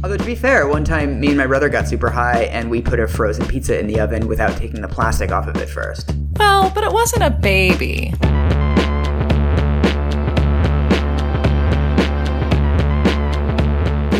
Although to be fair, one time me and my brother got super high and we put a frozen pizza in the oven without taking the plastic off of it first. Well, but it wasn't a baby.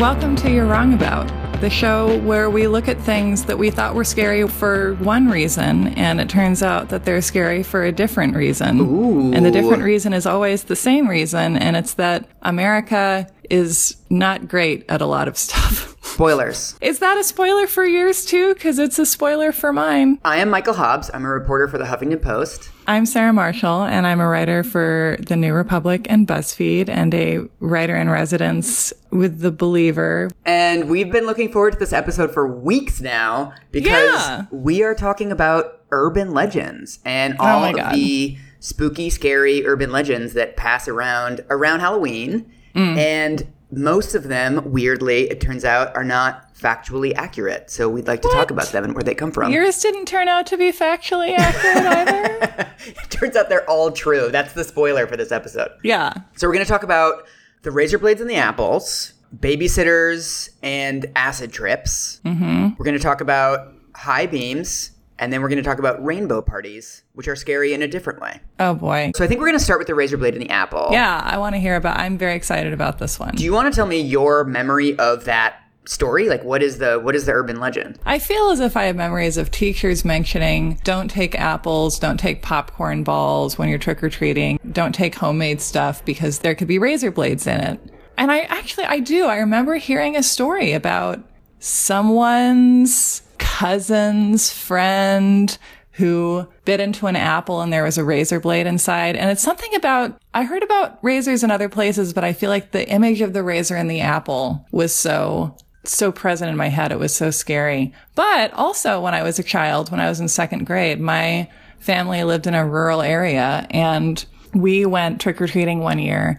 Welcome to You're Wrong About, the show where we look at things that we thought were scary for one reason, and it turns out that they're scary for a different reason. Ooh. And the different reason is always the same reason, and it's that America is not great at a lot of stuff. Spoilers. Is that a spoiler for yours too? Because it's a spoiler for mine. I am Michael Hobbs. I'm a reporter for the Huffington Post. I'm Sarah Marshall, and I'm a writer for The New Republic and BuzzFeed, and a writer in residence with The Believer. And we've been looking forward to this episode for weeks now because Yeah. we are talking about urban legends and oh all Oh of the spooky, scary urban legends that pass around around Halloween. Mm. And most of them, weirdly, it turns out, are not factually accurate. So we'd like to talk about them and where they come from. Yours didn't turn out to be factually accurate either. it turns out they're all true. That's the spoiler for this episode. yeah. So we're going to talk about the razor blades and the apples, babysitters and acid trips. Mm-hmm. We're going to talk about high beams, and then we're going to talk about rainbow parties, which are scary in a different way. Oh boy. So I think we're going to start with the razor blade and the apple. Yeah, I want to hear about. I'm very excited about this one. Do you want to tell me your memory of that story? Like, what is the what is the urban legend? I feel as if I have memories of teachers mentioning don't take apples, don't take popcorn balls when you're trick or treating, don't take homemade stuff because there could be razor blades in it. And I actually, I do. I remember hearing a story about someone's cousin's friend who bit into an apple and there was a razor blade inside. And it's something about, I heard about razors in other places, but I feel like the image of the razor and the apple was so so present in my head. It was so scary. But also when I was a child, when I was in second grade, my family lived in a rural area and we went trick or treating one year.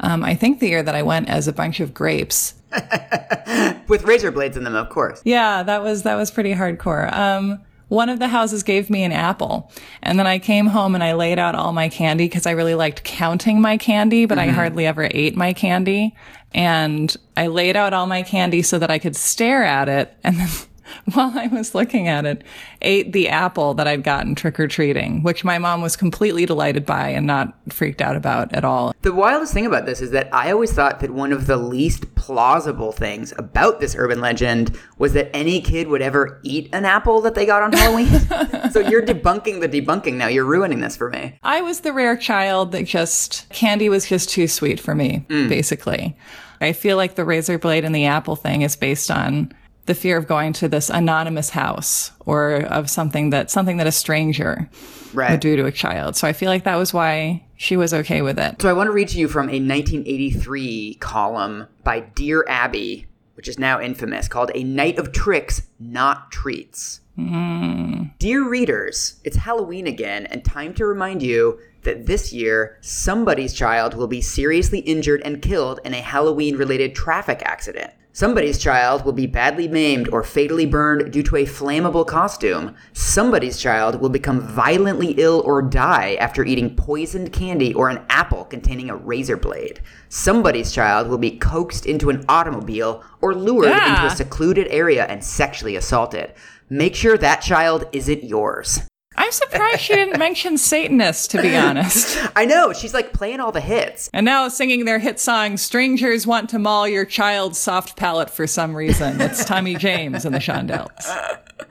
Um, I think the year that I went as a bunch of grapes. With razor blades in them, of course. Yeah, that was, that was pretty hardcore. Um, one of the houses gave me an apple and then I came home and I laid out all my candy because I really liked counting my candy, but I hardly ever ate my candy. And I laid out all my candy so that I could stare at it. And then while I was looking at it, ate the apple that I'd gotten trick or treating, which my mom was completely delighted by and not freaked out about at all. The wildest thing about this is that I always thought that one of the least plausible things about this urban legend was that any kid would ever eat an apple that they got on Halloween. so you're debunking the debunking now. You're ruining this for me. I was the rare child that just candy was just too sweet for me, mm. basically. I feel like the razor blade and the apple thing is based on the fear of going to this anonymous house or of something that something that a stranger Right. would do to a child. So I feel like that was why she was okay with it. So I want to read to you from a 1983 column by Dear Abby, which is now infamous, called A Night of Tricks, Not Treats. Mm. Dear readers, it's Halloween again, and time to remind you that this year, somebody's child will be seriously injured and killed in a Halloween related traffic accident. Somebody's child will be badly maimed or fatally burned due to a flammable costume. Somebody's child will become violently ill or die after eating poisoned candy or an apple containing a razor blade. Somebody's child will be coaxed into an automobile or lured Yeah. into a secluded area and sexually assaulted. Make sure that child isn't yours. I'm surprised she didn't mention Satanists, to be honest. I know, she's like playing all the hits. And now singing their hit song, Strangers Want to Maul Your Child's Soft Palate for some reason. It's Tommy James and the Shondells.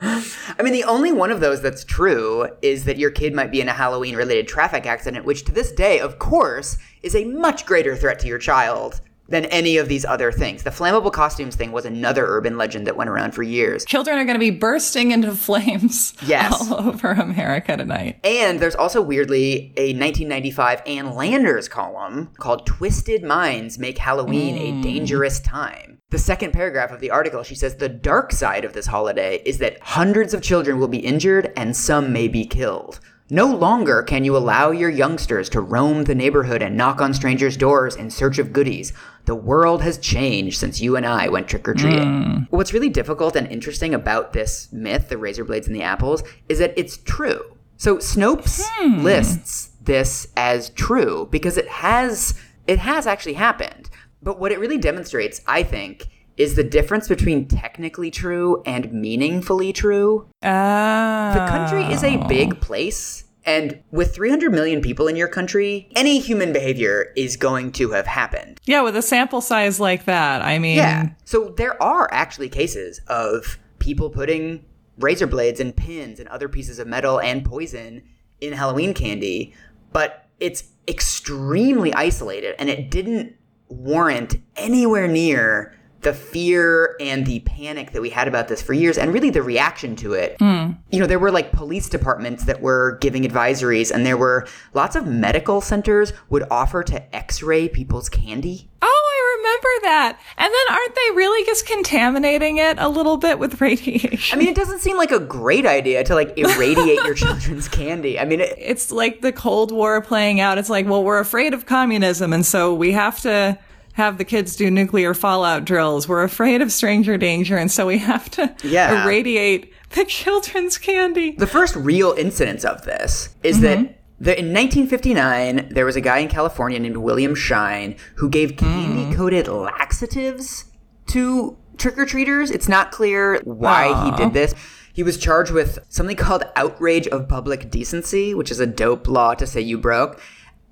I mean, the only one of those that's true is that your kid might be in a Halloween related traffic accident, which to this day, of course, is a much greater threat to your child than any of these other things. The flammable costumes thing was another urban legend that went around for years. Children are going to be bursting into flames Yes. all over America tonight. And there's also weirdly a 1995 Ann Landers column called Twisted Minds Make Halloween a hmm. Dangerous Time. The second paragraph of the article, she says the dark side of this holiday is that hundreds of children will be injured and some may be killed. No longer can you allow your youngsters to roam the neighborhood and knock on strangers' doors in search of goodies. The world has changed since you and I went trick or treating. Mm. What's really difficult and interesting about this myth, the razor blades and the apples, is that it's true. So Snopes hmm. lists this as true because it has it has actually happened. But what it really demonstrates, I think, is the difference between technically true and meaningfully true. Oh. The country is a oh. big place. And with 300 million people in your country, any human behavior is going to have happened. Yeah, with a sample size like that, I mean, Yeah. So there are actually cases of people putting razor blades and pins and other pieces of metal and poison in Halloween candy, but it's extremely isolated and it didn't warrant anywhere near the fear and the panic that we had about this for years and really the reaction to it. Hmm. You know, there were like police departments that were giving advisories and there were lots of medical centers would offer to x-ray people's candy. Oh, I remember that. And then aren't they really just contaminating it a little bit with radiation? I mean, it doesn't seem like a great idea to like irradiate your children's candy. I mean, it, it's like the Cold War playing out. It's like, well, we're afraid of communism, and so we have to have the kids do nuclear fallout drills. We're afraid of stranger danger, and so we have to Yeah. irradiate the children's candy. the first real incidence of this is that mm-hmm. the, in 1959, there was a guy in California named William Shine who gave candy mm. coated laxatives to trick or treaters. It's not clear why he did this. He was charged with something called outrage of public decency, which is a dope law to say you broke,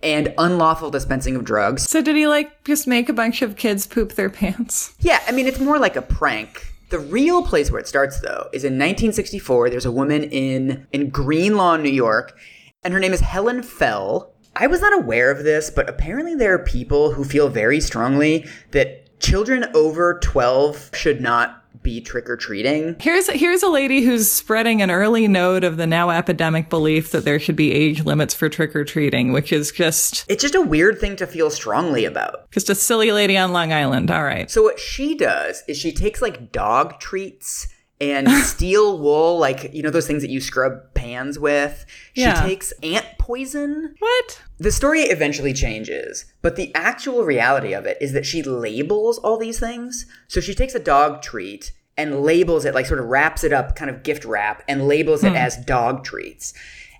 and unlawful dispensing of drugs. So did he like just make a bunch of kids poop their pants? Yeah, I mean, it's more like a prank. The real place where it starts, though, is in 1964. There's a woman in in Green Lawn, New York, and her name is Helen Fell. I was not aware of this, but apparently there are people who feel very strongly that children over 12 should not be trick or treating. Here's here's a lady who's spreading an early note of the now epidemic belief that there should be age limits for trick or treating, which is just It's just a weird thing to feel strongly about. just a silly lady on Long Island. All right. So what she does is she takes like dog treats and steel wool, like you know those things that you scrub pans with. She Yeah. takes ant poison. What? The story eventually changes, but the actual reality of it is that she labels all these things. So she takes a dog treat and labels it, like sort of wraps it up, kind of gift wrap, and labels it hmm. as dog treats.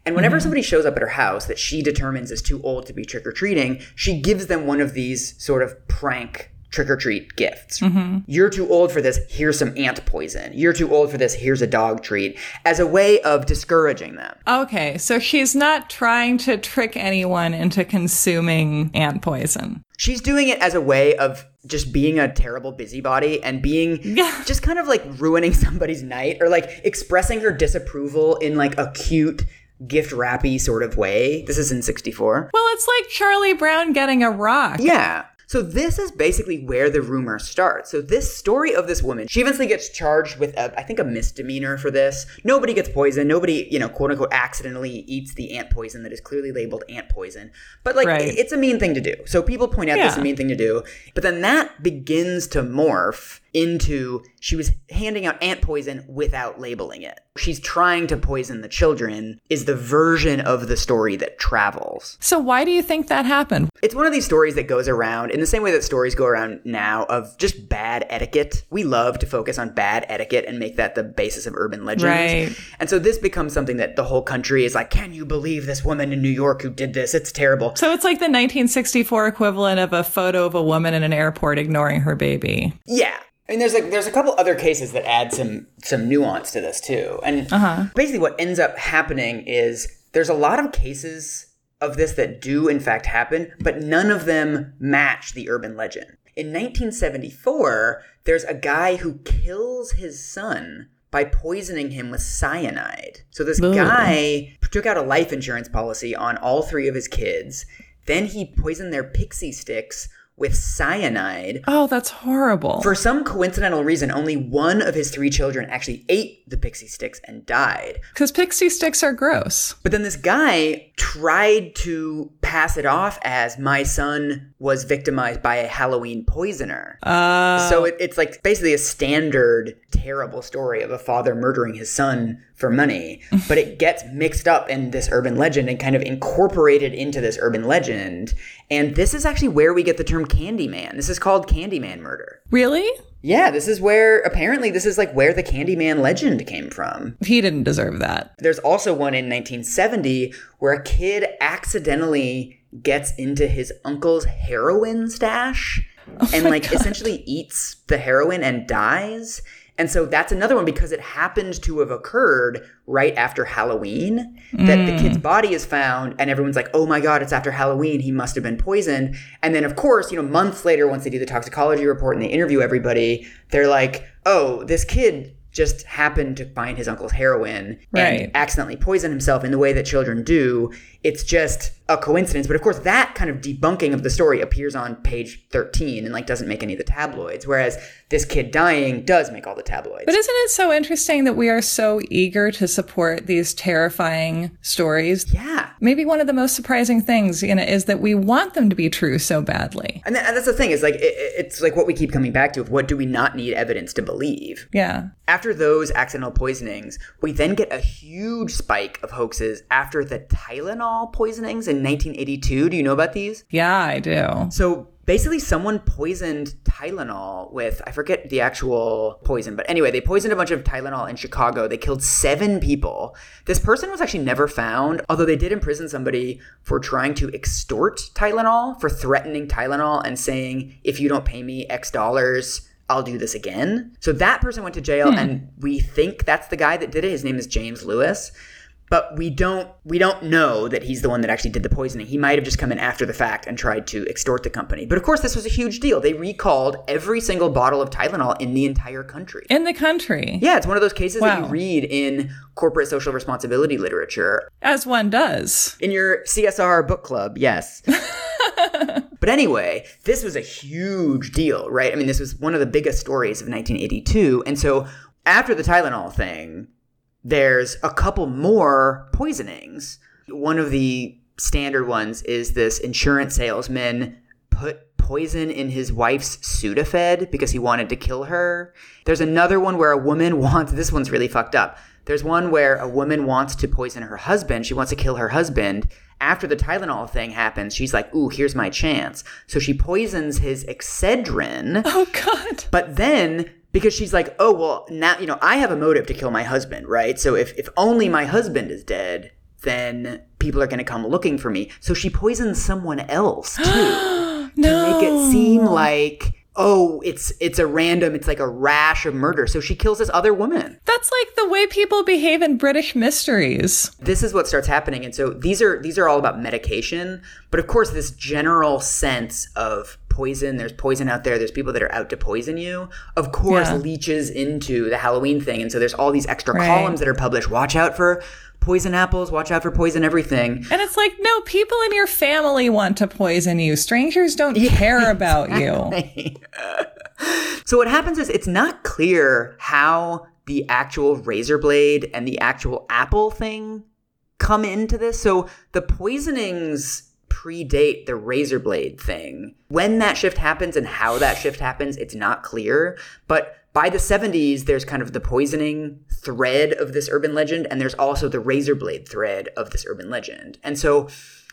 And whenever hmm. somebody shows up at her house that she determines is too old to be trick or treating, she gives them one of these sort of prank trick or treat gifts. Mm-hmm. You're too old for this, here's some ant poison. You're too old for this, here's a dog treat, as a way of discouraging them. Okay, so she's not trying to trick anyone into consuming ant poison. She's doing it as a way of just being a terrible busybody and being Yeah. just kind of like ruining somebody's night or like expressing her disapproval in like a cute gift wrappy sort of way. This is in 64. Well, it's like Charlie Brown getting a rock. Yeah. So this is basically where the rumor starts. So this story of this woman, she eventually gets charged with, a, I think, a misdemeanor for this. Nobody gets poisoned. Nobody, you know, quote unquote, accidentally eats the ant poison that is clearly labeled ant poison. But like, Right. it's a mean thing to do. So people point out this is a mean thing to do. But then that begins to morph into she was handing out ant poison without labeling it. She's trying to poison the children. Is the version of the story that travels. So why do you think that happened? It's one of these stories that goes around in the same way that stories go around now of just bad etiquette. We love to focus on bad etiquette and make that the basis of urban legends. Right. And so this becomes something that the whole country is like, can you believe this woman in New York who did this? It's terrible. So it's like the 1964 equivalent of a photo of a woman in an airport ignoring her baby. Yeah. I mean, there's like there's a couple other cases that add some some nuance to this too, and uh-huh. basically what ends up happening is there's a lot of cases of this that do in fact happen, but none of them match the urban legend. In 1974, there's a guy who kills his son by poisoning him with cyanide. So this Ugh. guy took out a life insurance policy on all three of his kids. Then he poisoned their Pixy Stix with cyanide. Oh, that's horrible. For some coincidental reason, only one of his three children actually ate the Pixy Stix and died. Because Pixy Stix are gross. But then this guy tried to pass it off as my son was victimized by a Halloween poisoner. Uh, so it, it's like basically a standard terrible story of a father murdering his son for money, but it gets mixed up in this urban legend and kind of incorporated into this urban legend. And this is actually where we get the term Candyman. This is called Candyman murder. really? Yeah, this is where apparently this is like where the Candyman legend came from. He didn't deserve that. There's also one in 1970 where a kid accidentally gets into his uncle's heroin stash oh and like essentially eats the heroin and dies. And so that's another one because it happens to have occurred right after Halloween that the kid's mm. body is found and everyone's like, "Oh my god, it's after Halloween. He must have been poisoned." And then of course, you know, months later once they do the toxicology report and they interview everybody, they're like, "Oh, this kid just happened to find his uncle's heroin Right. and accidentally poison himself in the way that children do. It's just a coincidence. But of course, that kind of debunking of the story appears on page 13 and like doesn't make any of the tabloids. Whereas this kid dying does make all the tabloids. But isn't it so interesting that we are so eager to support these terrifying stories? yeah. Maybe one of the most surprising things, you know, is that we want them to be true so badly. And, and that's the thing is like, it- it's like what we keep coming back to. of What do we not need evidence to believe? Yeah. After those accidental poisonings, we then get a huge spike of hoaxes after the Tylenol poisonings in 1982. Do you know about these? Yeah, I do. So basically, someone poisoned Tylenol with, I forget the actual poison, but anyway, they poisoned a bunch of Tylenol in Chicago. They killed seven people. This person was actually never found, although they did imprison somebody for trying to extort Tylenol, for threatening Tylenol and saying, if you don't pay me X dollars, I'll do this again. So that person went to jail, hmm. and we think that's the guy that did it. His name is James Lewis but we don't we don't know that he's the one that actually did the poisoning. He might have just come in after the fact and tried to extort the company. But of course, this was a huge deal. They recalled every single bottle of Tylenol in the entire country. In the country, Yeah, it's one of those cases that you read in corporate social responsibility literature. as one does. In your CSR book club, yes. but anyway, this was a huge deal, right? I mean, this was one of the biggest stories of 1982. And so after the Tylenol thing, there's a couple more poisonings. One of the standard ones is this insurance salesman put poison in his wife's Sudafed because he wanted to kill her. There's another one where a woman wants this one's really fucked up. There's one where a woman wants to poison her husband. She wants to kill her husband. After the Tylenol thing happens, she's like, "Ooh, here's my chance." So she poisons his Excedrin. Oh God. But then, because she's like, oh, well, now, you know, I have a motive to kill my husband, right? So if, if only my husband is dead, then people are going to come looking for me. So she poisons someone else too to make it seem like, oh, it's it's a random, it's like a rash of murder. So she kills this other woman. That's like the way people behave in British mysteries. this is what starts happening and so these are these are all about medication but of course this general sense of poison there's poison out there there's people that are out to poison you of course Yeah. leaches into the halloween thing and so there's all these extra Right. columns that are published watch out for poison apples watch out for poison everything And it's like, no, people in your family want to poison you. Strangers don't care about you. So what happens is it's not clear how the actual razor blade and the actual apple thing come into this. So the poisonings predate the razor blade thing. When that shift happens and how that shift happens, it's not clear. But by the 70s, there's kind of the poisoning thread of this urban legend, and there's also the razor blade thread of this urban legend. And so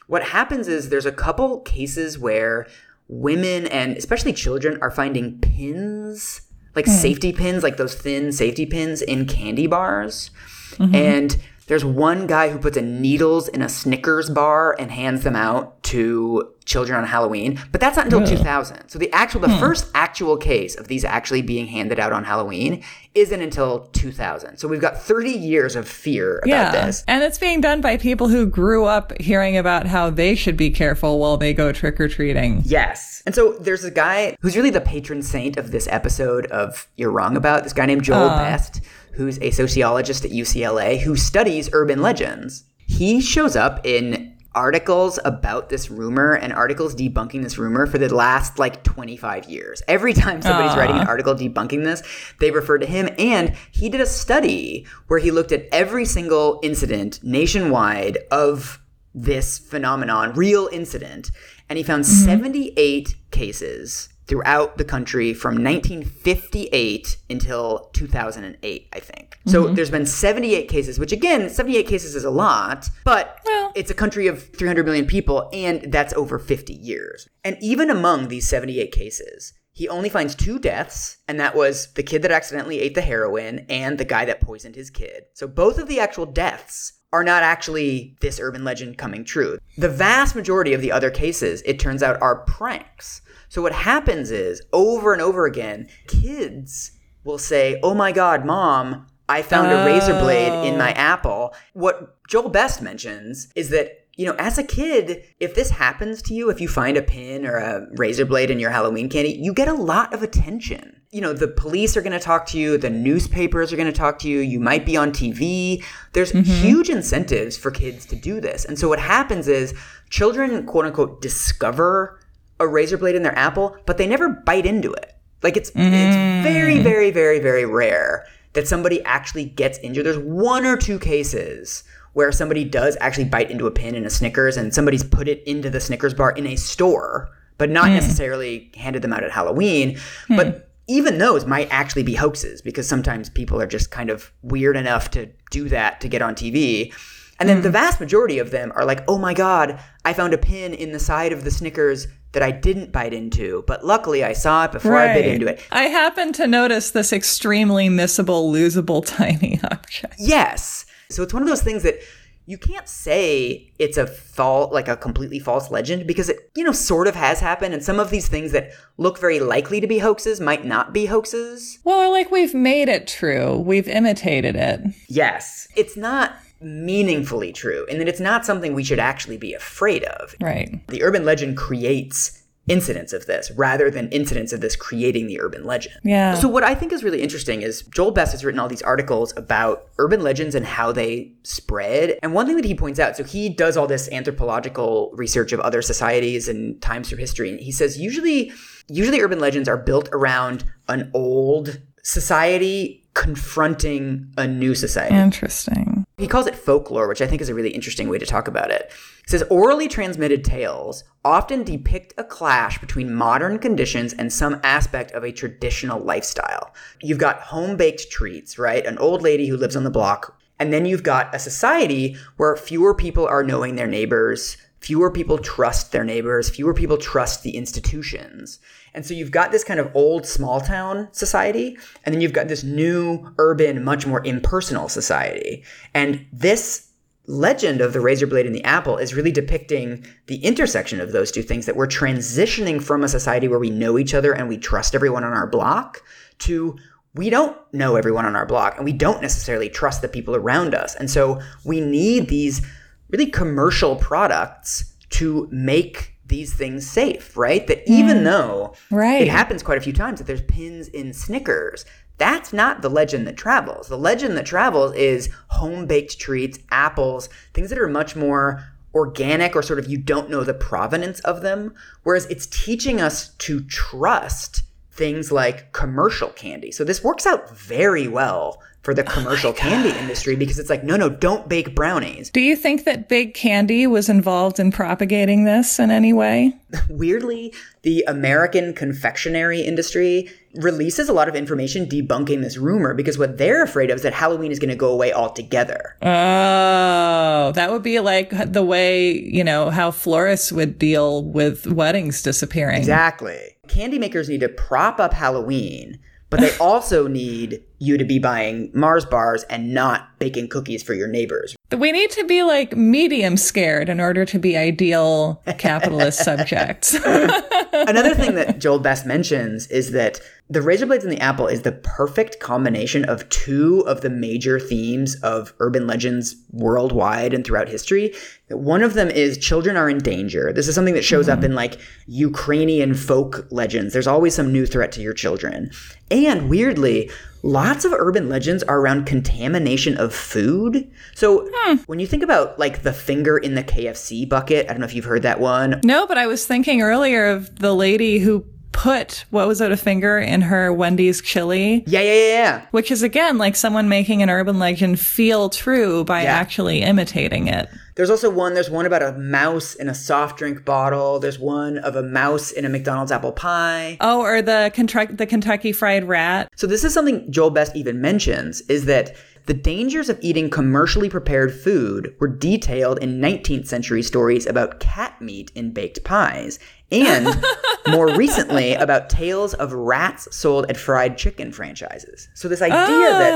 what happens is there's a couple cases where women and especially children are finding pins, like hmm. safety pins, like those thin safety pins in candy bars. Mm-hmm. And there's one guy who puts a needles in a Snickers bar and hands them out to children on Halloween, but that's not until 2000. So the actual, the hmm. first actual case of these actually being handed out on Halloween isn't until 2000. So we've got 30 years of fear about Yeah. this. And it's being done by people who grew up hearing about how they should be careful while they go trick or treating. Yes. And so there's a guy who's really the patron saint of this episode of You're Wrong About, this guy named Joel uh. Best, who's a sociologist at UCLA who studies urban legends. He shows up in articles about this rumor and articles debunking this rumor for the last like 25 years. Every time somebody's Aw. writing an article debunking this, they refer to him. And he did a study where he looked at every single incident nationwide of this phenomenon, real incident, and he found mm-hmm. 78 cases throughout the country from 1958 until 2008, I think. So mm-hmm. there's been 78 cases, which again, 78 cases is a lot, but Well- it's a country of 300 million people, and that's over 50 years. And even among these 78 cases, he only finds two deaths, and that was the kid that accidentally ate the heroin and the guy that poisoned his kid. So both of the actual deaths are not actually this urban legend coming true. The vast majority of the other cases, it turns out, are pranks. So what happens is, over and over again, kids will say, Oh my God, mom, I found a razor blade in my oh. apple. What Joel Best mentions is that you know, as a kid, if this happens to you, if you find a pin or a razor blade in your Halloween candy, you get a lot of attention. You know, the police are going to talk to you, the newspapers are going to talk to you, you might be on TV. There's mm-hmm. huge incentives for kids to do this. And so what happens is children, quote unquote, discover a razor blade in their apple, but they never bite into it. Like it's it's mm. very, very, very, very rare that somebody actually gets injured. There's one or two cases where somebody does actually bite into a pin in a Snickers and somebody's put it into the Snickers bar in a store, but not hmm. necessarily handed them out at Halloween. But hmm. even those might actually be hoaxes because sometimes people are just kind of weird enough to do that to get on TV. And then hmm. the vast majority of them are like, oh my God, I found a pin in the side of the Snickers that I didn't bite into, but luckily I saw it before I bit into it. I happened to notice this extremely missable, losable tiny object. Yes. So it's one of those things that you can't say it's a fault, like a completely false legend, because it, you know, sort of has happened. And some of these things that look very likely to be hoaxes might not be hoaxes. Well, like we've made it true. We've imitated it. Yes. It's not meaningfully true, and that it's not something we should actually be afraid of. Right. The urban legend creates incidents of this rather than incidents of this creating the urban legend. Yeah. So what I think is really interesting is Joel Best has written all these articles about urban legends and how they spread. And one thing that he points out, so he does all this anthropological research of other societies and times through history, and he says usually usually urban legends are built around an old society confronting a new society. Interesting. He calls it folklore, which I think is a really interesting way to talk about it. He says orally transmitted tales often depict a clash between modern conditions and some aspect of a traditional lifestyle. You've got home baked treats, right? An old lady who lives on the block. And then you've got a society where fewer people are knowing their neighbors, fewer people trust their neighbors, fewer people trust the institutions. And so you've got this kind of old small town society, and then you've got this new urban, much more impersonal society. And this legend of the razor blade and the apple is really depicting the intersection of those two things that we're transitioning from a society where we know each other and we trust everyone on our block to we don't know everyone on our block and we don't necessarily trust the people around us. And so we need these really commercial products to make these things safe, right? That even mm. though Right. it happens quite a few times that there's pins in Snickers, that's not the legend that travels. The legend that travels is home baked treats, apples, things that are much more organic or sort of you don't know the provenance of them. Whereas it's teaching us to trust things like commercial candy. So this works out very well for the oh commercial candy industry because it's like, no, no, don't bake brownies. Do you think that Big Candy was involved in propagating this in any way? Weirdly, the American confectionery industry releases a lot of information debunking this rumor because what they're afraid of is that Halloween is going to go away altogether. Oh, that would be like the way, you know, how florists would deal with weddings disappearing. Exactly. Candy makers need to prop up Halloween, but they also need you to be buying Mars bars and not baking cookies for your neighbors. We need to be like medium scared in order to be ideal capitalist subjects. Another thing that Joel Best mentions is that the razor blades and the apple is the perfect combination of two of the major themes of urban legends worldwide and throughout history. One of them is children are in danger. This is something that shows up hmm. in like Ukrainian folk legends. There's always some new threat to your children. And weirdly, lots of urban legends are around contamination of food. So hmm. when you think about like the finger in the KFC bucket, I don't know if you've heard that one. no, but I was thinking earlier of the lady who put, what was it, a finger in her Wendy's chili? Yeah, yeah, yeah, yeah. Which is again like someone making an urban legend feel true by Yeah. actually imitating it. There's also one, there's one about a mouse in a soft drink bottle. There's one of a mouse in a McDonald's apple pie. Oh, or the Kentucky, the Kentucky Fried Rat. So this is something Joel Best even mentions is that the dangers of eating commercially prepared food were detailed in 19th century stories about cat meat in baked pies, and more recently about tales of rats sold at fried chicken franchises. So this idea that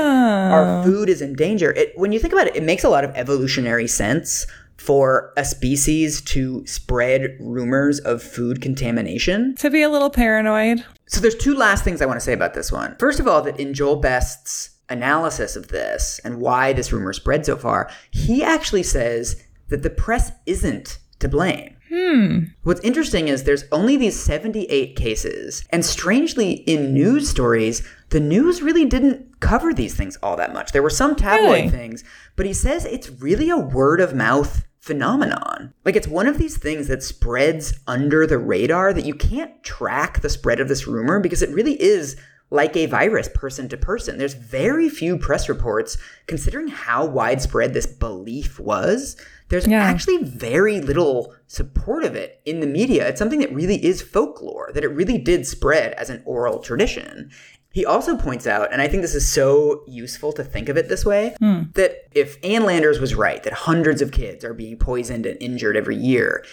our oh. food is in danger, it, when you think about it, it makes a lot of evolutionary sense for a species to spread rumors of food contamination. To be a little paranoid. So there's two last things I want to say about this one. First of all, that in Joel Best's analysis of this and why this rumor spread so far, he actually says that the press isn't to blame. Hmm. What's interesting is there's only these 78 cases, and strangely, in news stories, the news really didn't cover these things all that much. There were some tabloid Really? things, but he says it's really a word of mouth phenomenon. Like it's one of these things that spreads under the radar that you can't track the spread of this rumor because it really is like a virus person to person. There's very few press reports considering how widespread this belief was. There's Yeah. actually very little support of it in the media. It's something that really is folklore, that it really did spread as an oral tradition. He also points out, and I think this is so useful to think of it this way, hmm. that if Ann Landers was right, that hundreds of kids are being poisoned and injured every year,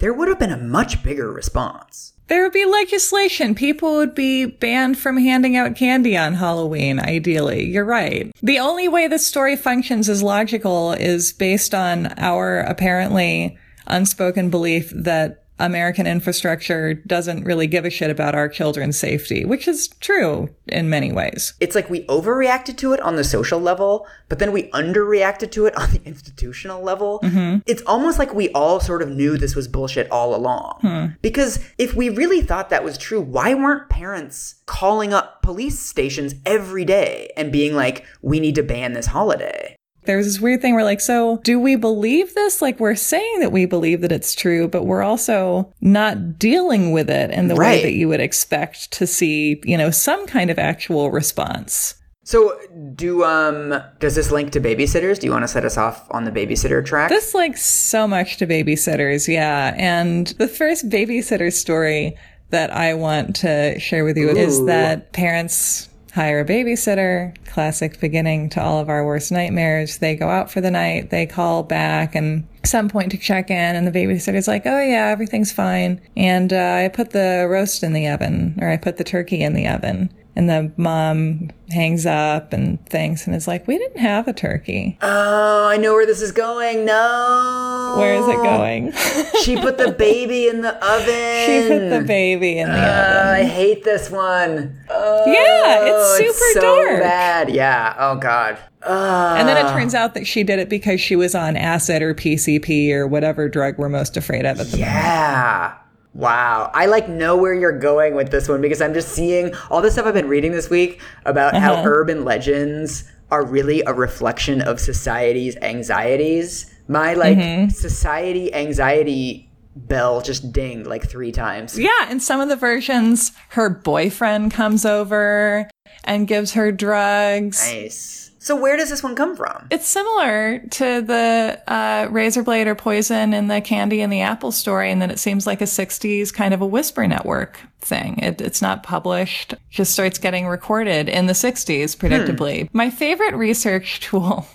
there would have been a much bigger response. There would be legislation. People would be banned from handing out candy on Halloween, ideally. You're right. The only way this story functions as logical is based on our apparently unspoken belief that American infrastructure doesn't really give a shit about our children's safety, which is true in many ways. It's like we overreacted to it on the social level, but then we underreacted to it on the institutional level. Mm-hmm. It's almost like we all sort of knew this was bullshit all along. Hmm. Because if we really thought that was true, why weren't parents calling up police stations every day and being like, we need to ban this holiday? There's this weird thing where like, so do we believe this? Like we're saying that we believe that it's true, but we're also not dealing with it in the Right. way that you would expect to see, you know, some kind of actual response. So, do um, does this link to babysitters? Do you want to set us off on the babysitter track? This links so much to babysitters, yeah. And the first babysitter story that I want to share with you is that parents hire a babysitter, classic beginning to all of our worst nightmares. They go out for the night, they call back and some point to check in and the babysitter's like, "Oh yeah, everything's fine." And uh, I put the roast in the oven or I put the turkey in the oven. And the mom hangs up and thinks and is like, "We didn't have a turkey. oh, I know where this is going. No. Where is it going?" she put the baby in the oven. She put the baby in the Uh, oven. I hate this one. Oh, Yeah, it's super so dark. bad. Yeah. Oh God. Uh, And then it turns out that she did it because she was on acid or PCP or whatever drug we're most afraid of at the moment. yeah. Wow. I like know where you're going with this one because I'm just seeing all the stuff I've been reading this week about how Uh-huh. urban legends are really a reflection of society's anxieties. My like Mm-hmm. society anxiety bell just dinged like three times. Yeah, in some of the versions, her boyfriend comes over and gives her drugs. Nice. So where does this one come from? It's similar to the uh, razor blade or poison in the candy and the apple story, and then it seems like a 60s kind of a whisper network thing. It, it's not published, just starts getting recorded in the 60s, predictably. My favorite research tool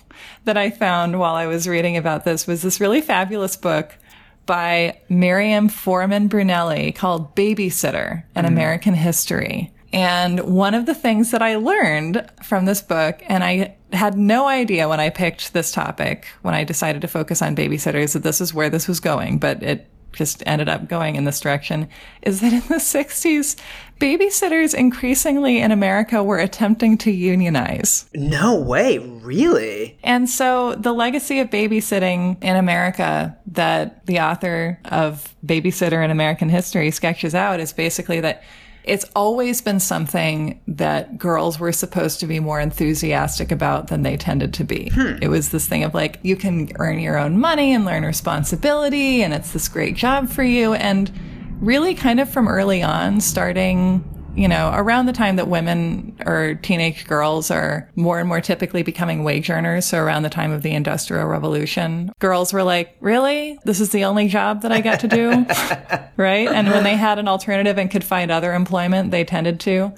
that I found while I was reading about this was this really fabulous book by Miriam Forman Brunelli called Babysitter An American History. And one of the things that I learned from this book, and I had no idea when I picked this topic, when I decided to focus on babysitters, that this is where this was going, but it just ended up going in this direction, is that in the 60s, babysitters increasingly in America were attempting to unionize. No way, really? And so the legacy of babysitting in America that the author of Babysitter in American History sketches out is basically that it's always been something that girls were supposed to be more enthusiastic about than they tended to be. Hmm. It was this thing of like, you can earn your own money and learn responsibility, and it's this great job for you. And really, kind of from early on, starting you know, around the time that women or teenage girls are more and more typically becoming wage earners, so around the time of the Industrial Revolution, girls were like, really? This is the only job that I get to do? right? And when they had an alternative and could find other employment, they tended to.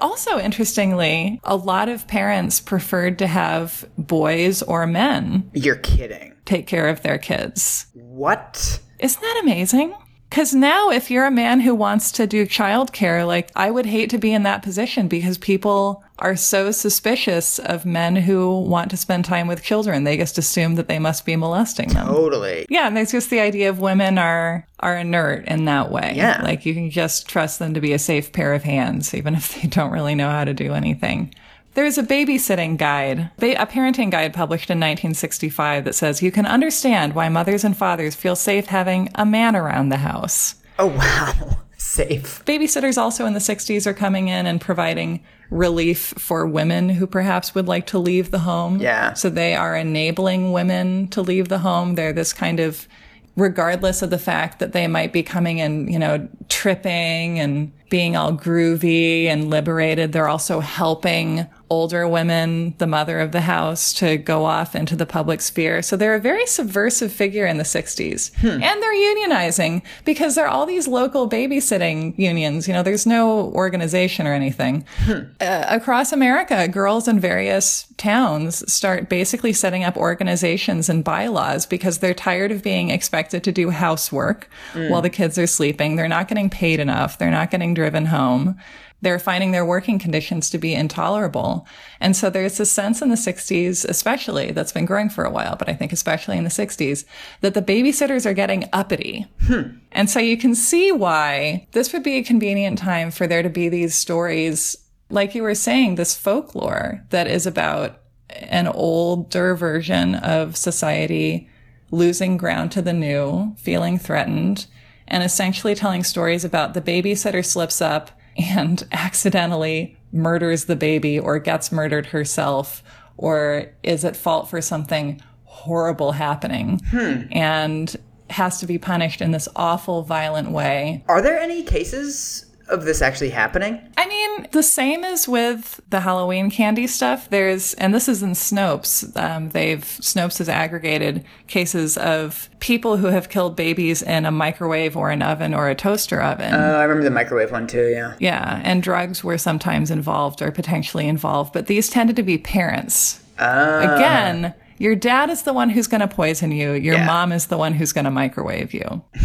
Also, interestingly, a lot of parents preferred to have boys or men You're kidding. take care of their kids. What? Isn't that amazing? Because now, if you're a man who wants to do childcare, like I would hate to be in that position because people are so suspicious of men who want to spend time with children. They just assume that they must be molesting them. Totally. Yeah, and there's just the idea of women are are inert in that way. Yeah. like you can just trust them to be a safe pair of hands, even if they don't really know how to do anything. There's a babysitting guide, a parenting guide published in 1965 that says you can understand why mothers and fathers feel safe having a man around the house. Oh, wow. Safe. Babysitters also in the 60s are coming in and providing relief for women who perhaps would like to leave the home. Yeah. So they are enabling women to leave the home. They're this kind of, regardless of the fact that they might be coming in, you know, tripping and being all groovy and liberated, they're also helping older women, the mother of the house, to go off into the public sphere. So they're a very subversive figure in the 60s. Hmm. And they're unionizing because there are all these local babysitting unions. You know, there's no organization or anything. Hmm. Uh, across America, girls in various towns start basically setting up organizations and bylaws because they're tired of being expected to do housework hmm. while the kids are sleeping. They're not getting paid enough. They're not getting driven home they're finding their working conditions to be intolerable. And so there's this sense in the 60s, especially that's been growing for a while, but I think especially in the 60s, that the babysitters are getting uppity. Hmm. And so you can see why this would be a convenient time for there to be these stories, like you were saying, this folklore that is about an older version of society losing ground to the new, feeling threatened, and essentially telling stories about the babysitter slips up and accidentally murders the baby or gets murdered herself or is at fault for something horrible happening hmm. and has to be punished in this awful, violent way. Are there any cases of this actually happening? I mean, the same as with the Halloween candy stuff. There's, and this is in Snopes. Um, they've Snopes has aggregated cases of people who have killed babies in a microwave or an oven or a toaster oven. Uh, I remember the microwave one too, yeah. yeah, and drugs were sometimes involved or potentially involved, but these tended to be parents. Uh, Again, your dad is the one who's going to poison you. Your Yeah. mom is the one who's going to microwave you.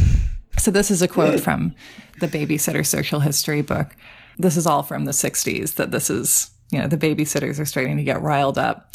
So this is a quote from the Babysitter Social History book. This is all from the 60s that this is, you know, the babysitters are starting to get riled up.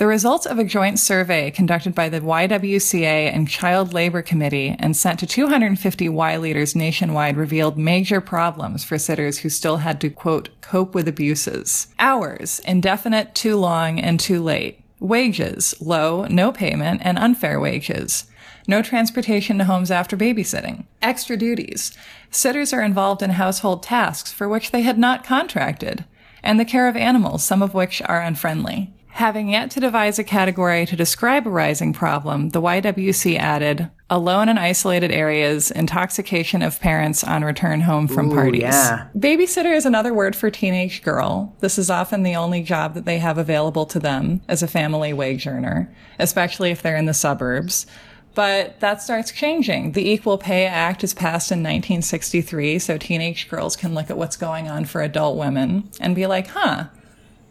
The results of a joint survey conducted by the YWCA and Child Labor Committee and sent to 250 Y leaders nationwide revealed major problems for sitters who still had to, quote, cope with abuses. Hours, indefinite, too long, and too late. Wages, low, no payment, and unfair wages. No transportation to homes after babysitting. Extra duties. Sitters are involved in household tasks for which they had not contracted. And the care of animals, some of which are unfriendly. Having yet to devise a category to describe a rising problem, the YWC added, alone in isolated areas, intoxication of parents on return home from parties. yeah. Babysitter is another word for teenage girl. This is often the only job that they have available to them as a family wage earner, especially if they're in the suburbs. But that starts changing. The Equal Pay Act is passed in 1963, so teenage girls can look at what's going on for adult women and be like, huh,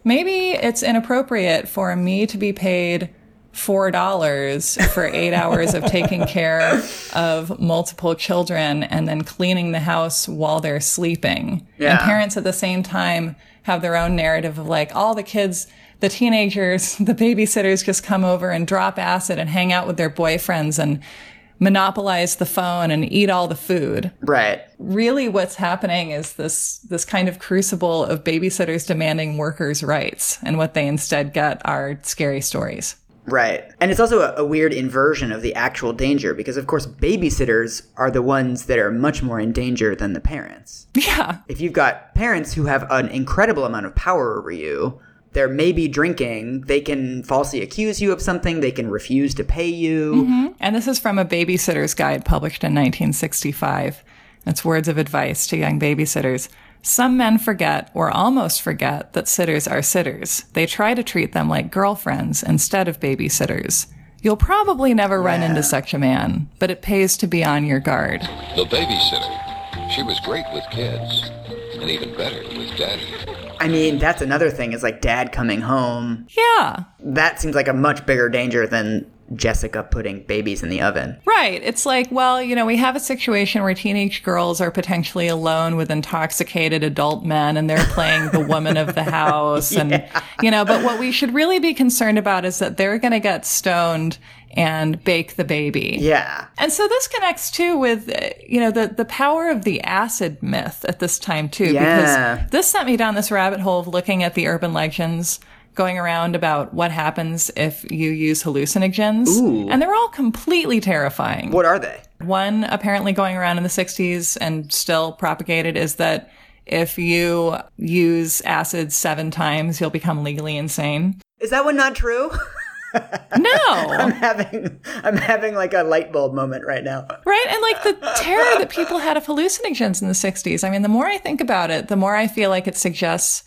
maybe it's inappropriate for me to be paid four dollars for eight hours of taking care of multiple children and then cleaning the house while they're sleeping. And parents at the same time have their own narrative of like all the kids, the teenagers, the babysitters just come over and drop acid and hang out with their boyfriends and monopolize the phone and eat all the food Right. really what's happening is this this kind of crucible of babysitters demanding workers' rights, and what they instead get are scary stories. Right. And it's also a, a weird inversion of the actual danger because, of course, babysitters are the ones that are much more in danger than the parents. Yeah, If you've got parents who have an incredible amount of power over you, they're maybe drinking, they can falsely accuse you of something, they can refuse to pay you. Mm-hmm. and this is from a babysitter's guide published in 1965. It's words of advice to young babysitters. Some men forget or almost forget that sitters are sitters. They try to treat them like girlfriends instead of babysitters. You'll probably never run into such a man, but it pays to be on your guard. The babysitter. She was great with kids. And even better with Daddy. I mean, that's another thing is like dad coming home. Yeah. That seems like a much bigger danger than Jessica putting babies in the oven. Right. It's like, well, you know, we have a situation where teenage girls are potentially alone with intoxicated adult men and they're playing the woman of the house. And, you know, but what we should really be concerned about is that they're going to get stoned and bake the baby. Yeah. And so this connects too with, uh, you know, the, the power of the acid myth at this time too, Yeah. because this sent me down this rabbit hole of looking at the urban legends going around about what happens if you use hallucinogens. And they're all completely terrifying. What are they? One apparently going around in the 60s and still propagated is that if you use acid seven times, you'll become legally insane. Is that one not true? No. I'm having I'm having like a light bulb moment right now. Right? And like the terror that people had of hallucinogens in the 60s. I mean, the more I think about it, the more I feel like it suggests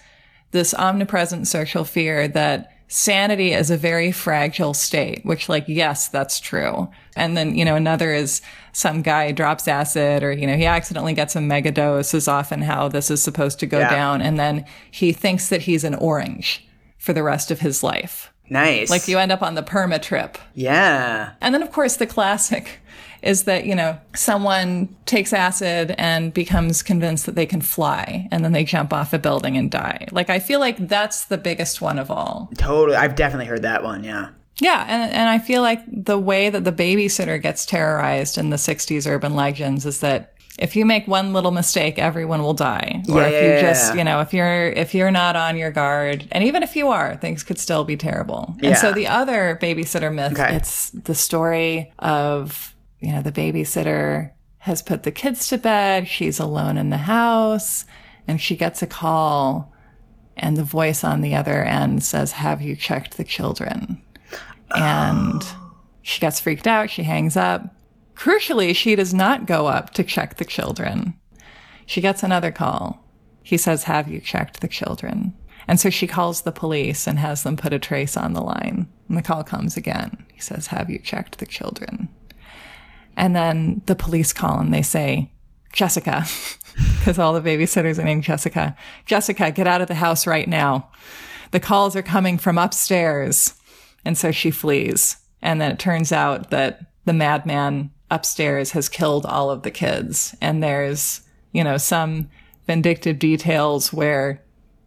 this omnipresent social fear that sanity is a very fragile state, which like, yes, that's true. And then, you know, another is some guy drops acid or, you know, he accidentally gets a mega dose is often how this is supposed to go Yeah. down. And then he thinks that he's an orange for the rest of his life. Nice. Like you end up on the perma trip. Yeah. And then, of course, the classic is that, you know, someone takes acid and becomes convinced that they can fly and then they jump off a building and die. Like, I feel like that's the biggest one of all. Totally. I've definitely heard that one. Yeah. Yeah. And, and I feel like the way that the babysitter gets terrorized in the 60s urban legends is that if you make one little mistake, everyone will die. Or Yeah, if you just, you know, if you're if you're not on your guard, and even if you are, things could still be terrible. Yeah. And so the other babysitter myth, Okay. it's the story of, you know, the babysitter has put the kids to bed, she's alone in the house, and she gets a call and the voice on the other end says, Have you checked the children? And she gets freaked out. She hangs up. Crucially, she does not go up to check the children. She gets another call. He says, Have you checked the children? And so she calls the police and has them put a trace on the line. And the call comes again. He says, Have you checked the children? And then the police call and they say, Jessica, because all the babysitters are named Jessica. Jessica, get out of the house right now. The calls are coming from upstairs. And so she flees. And then it turns out that the madman upstairs has killed all of the kids. And there's, you know, some vindictive details where,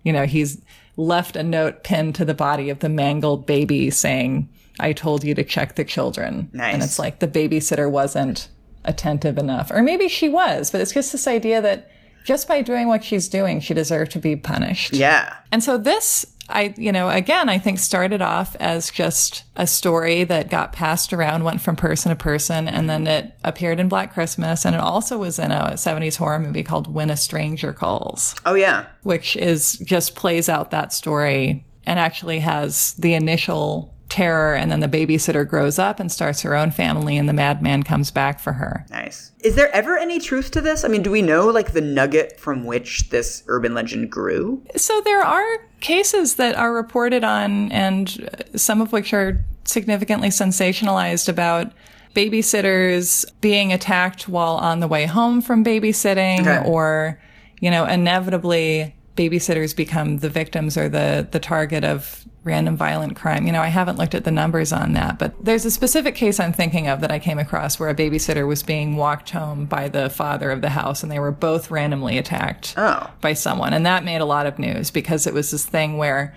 you know, he's left a note pinned to the body of the mangled baby saying, I told you to check the children. Nice. And it's like the babysitter wasn't attentive enough. Or maybe she was, but it's just this idea that just by doing what she's doing, she deserved to be punished. Yeah. And so this, I, you know, again, I think started off as just a story that got passed around, went from person to person, and then it appeared in Black Christmas. And it also was in a 70s horror movie called When a Stranger Calls, Oh yeah. which is just plays out that story and actually has the initial terror. And then the babysitter grows up and starts her own family, and the madman comes back for her. Nice. Is there ever any truth to this? I mean, do we know like the nugget from which this urban legend grew? So there are cases that are reported on, and some of which are significantly sensationalized about babysitters being attacked while on the way home from babysitting, Okay. or you know, inevitably babysitters become the victims or the the target of random violent crime. You know, I haven't looked at the numbers on that, but there's a specific case I'm thinking of that I came across where a babysitter was being walked home by the father of the house and they were both randomly attacked Oh. by someone. And that made a lot of news because it was this thing where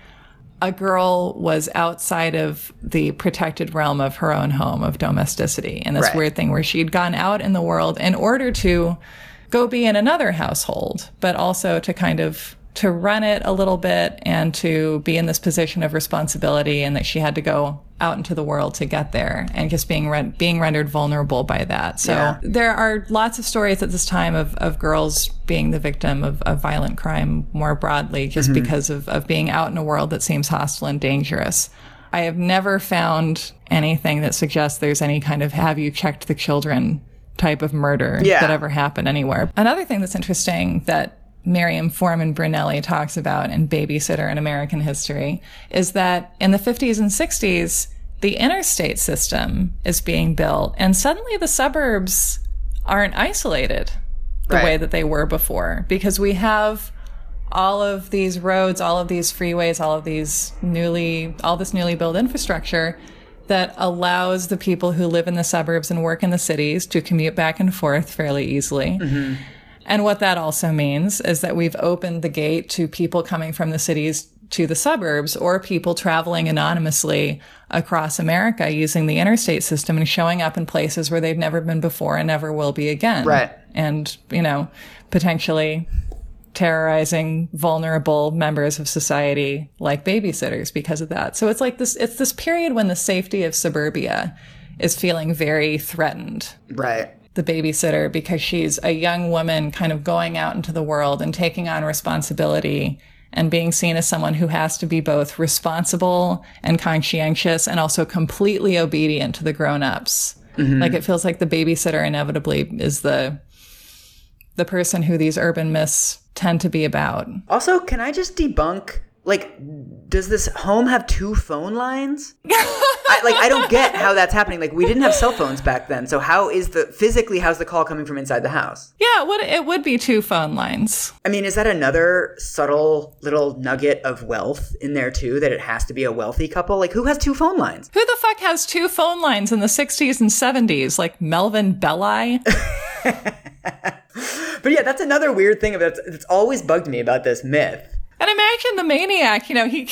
a girl was outside of the protected realm of her own home of domesticity and this Right. weird thing where she'd gone out in the world in order to go be in another household, but also to kind of to run it a little bit and to be in this position of responsibility and that she had to go out into the world to get there and just being ren- being rendered vulnerable by that. So Yeah. there are lots of stories at this time of, of girls being the victim of, of violent crime more broadly, just mm-hmm. because of, of being out in a world that seems hostile and dangerous. I have never found anything that suggests there's any kind of have you checked the children type of murder Yeah. that ever happened anywhere. Another thing that's interesting that Miriam Forman Brunelli talks about in Babysitter in American History is that in the 50s and 60s, the interstate system is being built, and suddenly the suburbs aren't isolated the Right. way that they were before because we have all of these roads, all of these freeways, all of these newly, all this newly built infrastructure that allows the people who live in the suburbs and work in the cities to commute back and forth fairly easily. Mm-hmm. And what that also means is that we've opened the gate to people coming from the cities to the suburbs or people traveling anonymously across America using the interstate system and showing up in places where they've never been before and never will be again. Right. And, you know, potentially terrorizing vulnerable members of society like babysitters because of that. So it's like this, it's this period when the safety of suburbia is feeling very threatened. Right. The babysitter, because she's a young woman kind of going out into the world and taking on responsibility and being seen as someone who has to be both responsible and conscientious and also completely obedient to the grown-ups. Mm-hmm. Like it feels like the babysitter inevitably is the the person who these urban myths tend to be about. Also, can I just debunk like does this home have two phone lines? I, like i don't get how that's happening. Like we didn't have cell phones back then. So how is the physically how's the call coming from inside the house? Yeah what it would be two phone lines. I mean is that another subtle little nugget of wealth in there too that it has to be a wealthy couple? Like who has two phone lines? Who the fuck has two phone lines in the 60s and 70s like melvin belli? But yeah that's another weird thing about it's always bugged me about this myth and imagine the maniac, you know, he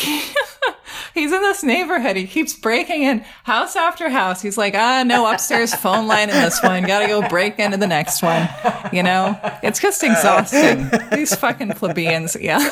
he's in this neighborhood. He keeps breaking in house after house. He's like, ah, no upstairs phone line in this one. Got to go break into the next one. You know, it's just exhausting. These fucking plebeians. Yeah.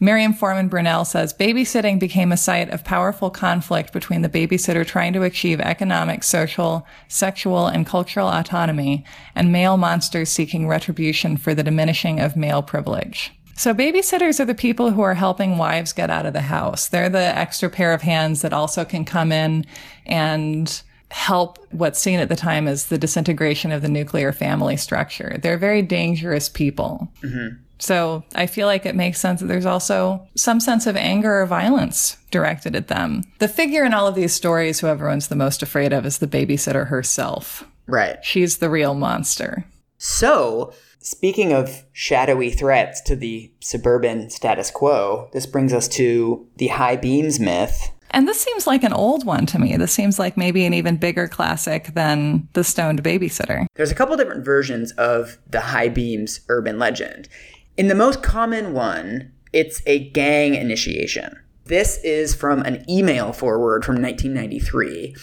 Miriam Forman Brunell says babysitting became a site of powerful conflict between the babysitter trying to achieve economic, social, sexual, and cultural autonomy and male monsters seeking retribution for the diminishing of male privilege. So babysitters are the people who are helping wives get out of the house. They're the extra pair of hands that also can come in and help what's seen at the time as the disintegration of the nuclear family structure. They're very dangerous people. Mm-hmm. So I feel like it makes sense that there's also some sense of anger or violence directed at them. The figure in all of these stories who everyone's the most afraid of is the babysitter herself. Right. She's the real monster. So Speaking of shadowy threats to the suburban status quo, this brings us to the high beams myth. And this seems like an old one to me. This seems like maybe an even bigger classic than The Stoned Babysitter. There's a couple different versions of the high beams urban legend. In the most common one, it's a gang initiation. This is from an email forward from 1993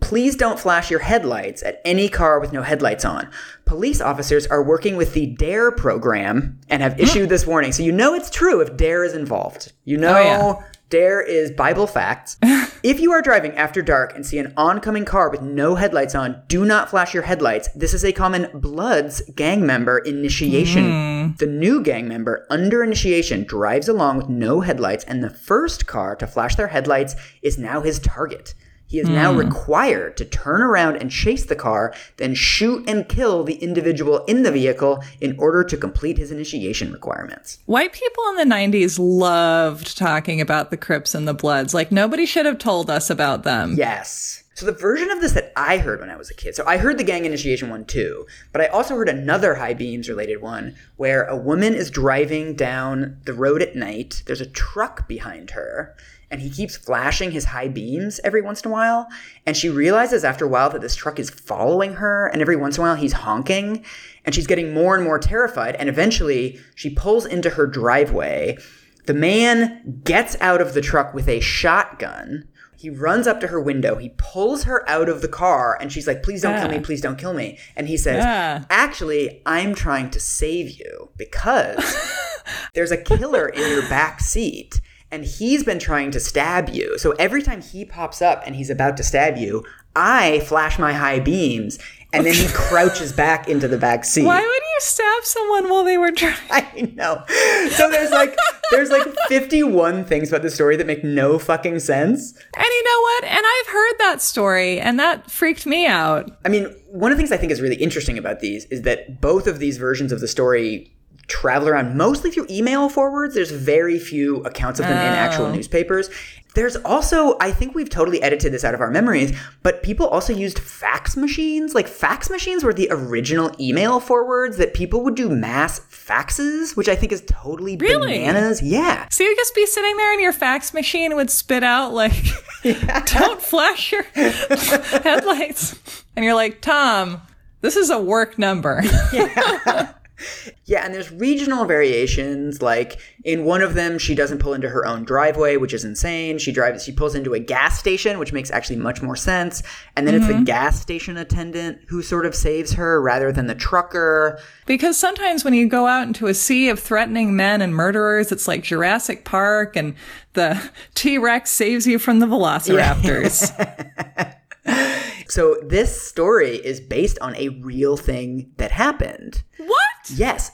Please don't flash your headlights at any car with no headlights on. Police officers are working with the DARE program and have issued this warning. So you know it's true if DARE is involved. You know oh, yeah. DARE is Bible facts. if you are driving after dark and see an oncoming car with no headlights on, do not flash your headlights. This is a common Bloods gang member initiation. Mm. The new gang member under initiation drives along with no headlights, and the first car to flash their headlights is now his target. He is mm. now hmm. required to turn around and chase the car, then shoot and kill the individual in the vehicle in order to complete his initiation requirements. White people in the 90s loved talking about the Crips and the Bloods. Like, nobody should have told us about them. Yes. So the version of this that I heard when I was a kid, so I heard the gang initiation one too, but I also heard another high beams related one where a woman is driving down the road at night. There's a truck behind her and he keeps flashing his high beams every once in a while. And she realizes after a while that this truck is following her, and every once in a while he's honking, and she's getting more and more terrified. And eventually she pulls into her driveway. The man gets out of the truck with a shotgun. He runs up to her window. He pulls her out of the car, and she's like, Please don't yeah. kill me. Please don't kill me. And he says, yeah. Actually, I'm trying to save you because there's a killer in your back seat and he's been trying to stab you. So every time he pops up and he's about to stab you, I flash my high beams and then he crouches back into the back seat. Why would you stab someone while they were driving? I know. So there's like there's like 51 things about the story that make no fucking sense. And you know what? And I've heard that story and that freaked me out. I mean, one of the things I think is really interesting about these is that both of these versions of the story travel around mostly through email forwards. There's very few accounts of them in actual Oh. newspapers. There's also, I think we've totally edited this out of our memories, but people also used fax machines. Like fax machines were the original email forwards that people would do mass faxes, which I think is totally Really? bananas. Yeah. So you'd just be sitting there and your fax machine would spit out like, don't flash your headlights. And you're like, Tom, this is a work number. Yeah, and there's regional variations. Like in one of them, she doesn't pull into her own driveway, which is insane. She drives, she pulls into a gas station, which makes actually much more sense. And then it's the mm-hmm. gas station attendant who sort of saves her rather than the trucker. Because sometimes when you go out into a sea of threatening men and murderers, it's like Jurassic Park and the T Rex saves you from the velociraptors. So this story is based on a real thing that happened. what? Yes.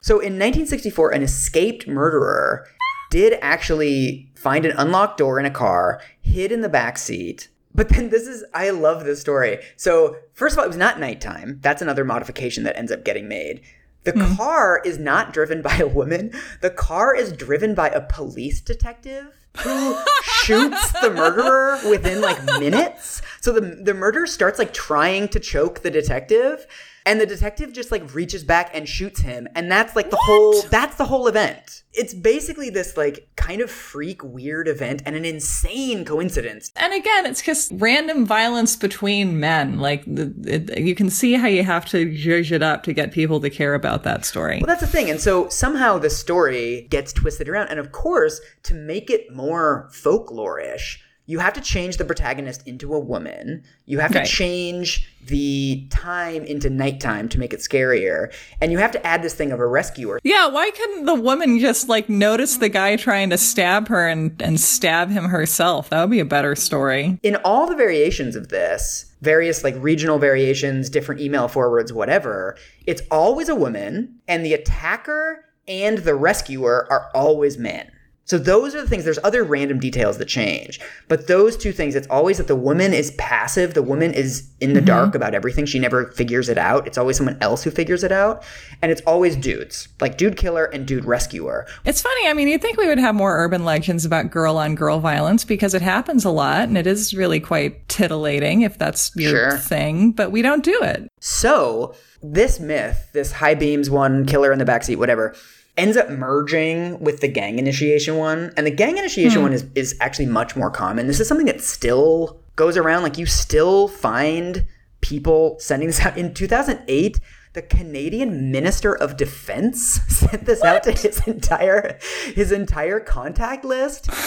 So in 1964, an escaped murderer did actually find an unlocked door in a car, hid in the back seat. But then this is, I love this story. So, first of all, it was not nighttime. That's another modification that ends up getting made. The hmm. car is not driven by a woman. The car is driven by a police detective who shoots the murderer within like minutes. So the the murderer starts like trying to choke the detective and the detective just like reaches back and shoots him and that's like the whole that's the whole event. It's basically this like kind of freak weird event and an insane coincidence. And again, it's just random violence between men. Like, the, it, you can see how you have to zhuzh it up to get people to care about that story. Well, that's the thing. And so somehow the story gets twisted around. And of course, to make it more folklore-ish, you have to change the protagonist into a woman. You have to change the time into nighttime to make it scarier. And you have to add this thing of a rescuer. Yeah, why couldn't the woman just like notice the guy trying to stab her and, and stab him herself? That would be a better story. In all the variations of this, various like regional variations, different email forwards, whatever, it's always a woman, and the attacker and the rescuer are always men. So those are the things. There's other random details that change, but those two things. It's always that the woman is passive. The woman is in the mm-hmm. dark about everything. She never figures it out. It's always someone else who figures it out, and it's always dudes, like dude killer and dude rescuer. It's funny. I mean, you'd think we would have more urban legends about girl on girl violence because it happens a lot and it is really quite titillating if that's your Sure. thing, but we don't do it. So this myth, this high beams one, killer in the backseat, whatever, ends up merging with the gang initiation one. And the gang initiation hmm. one is, is actually much more common. This is something that still goes around. Like you still find people sending this out. In 2008, the Canadian Minister of Defense sent this out to his entire his entire contact list.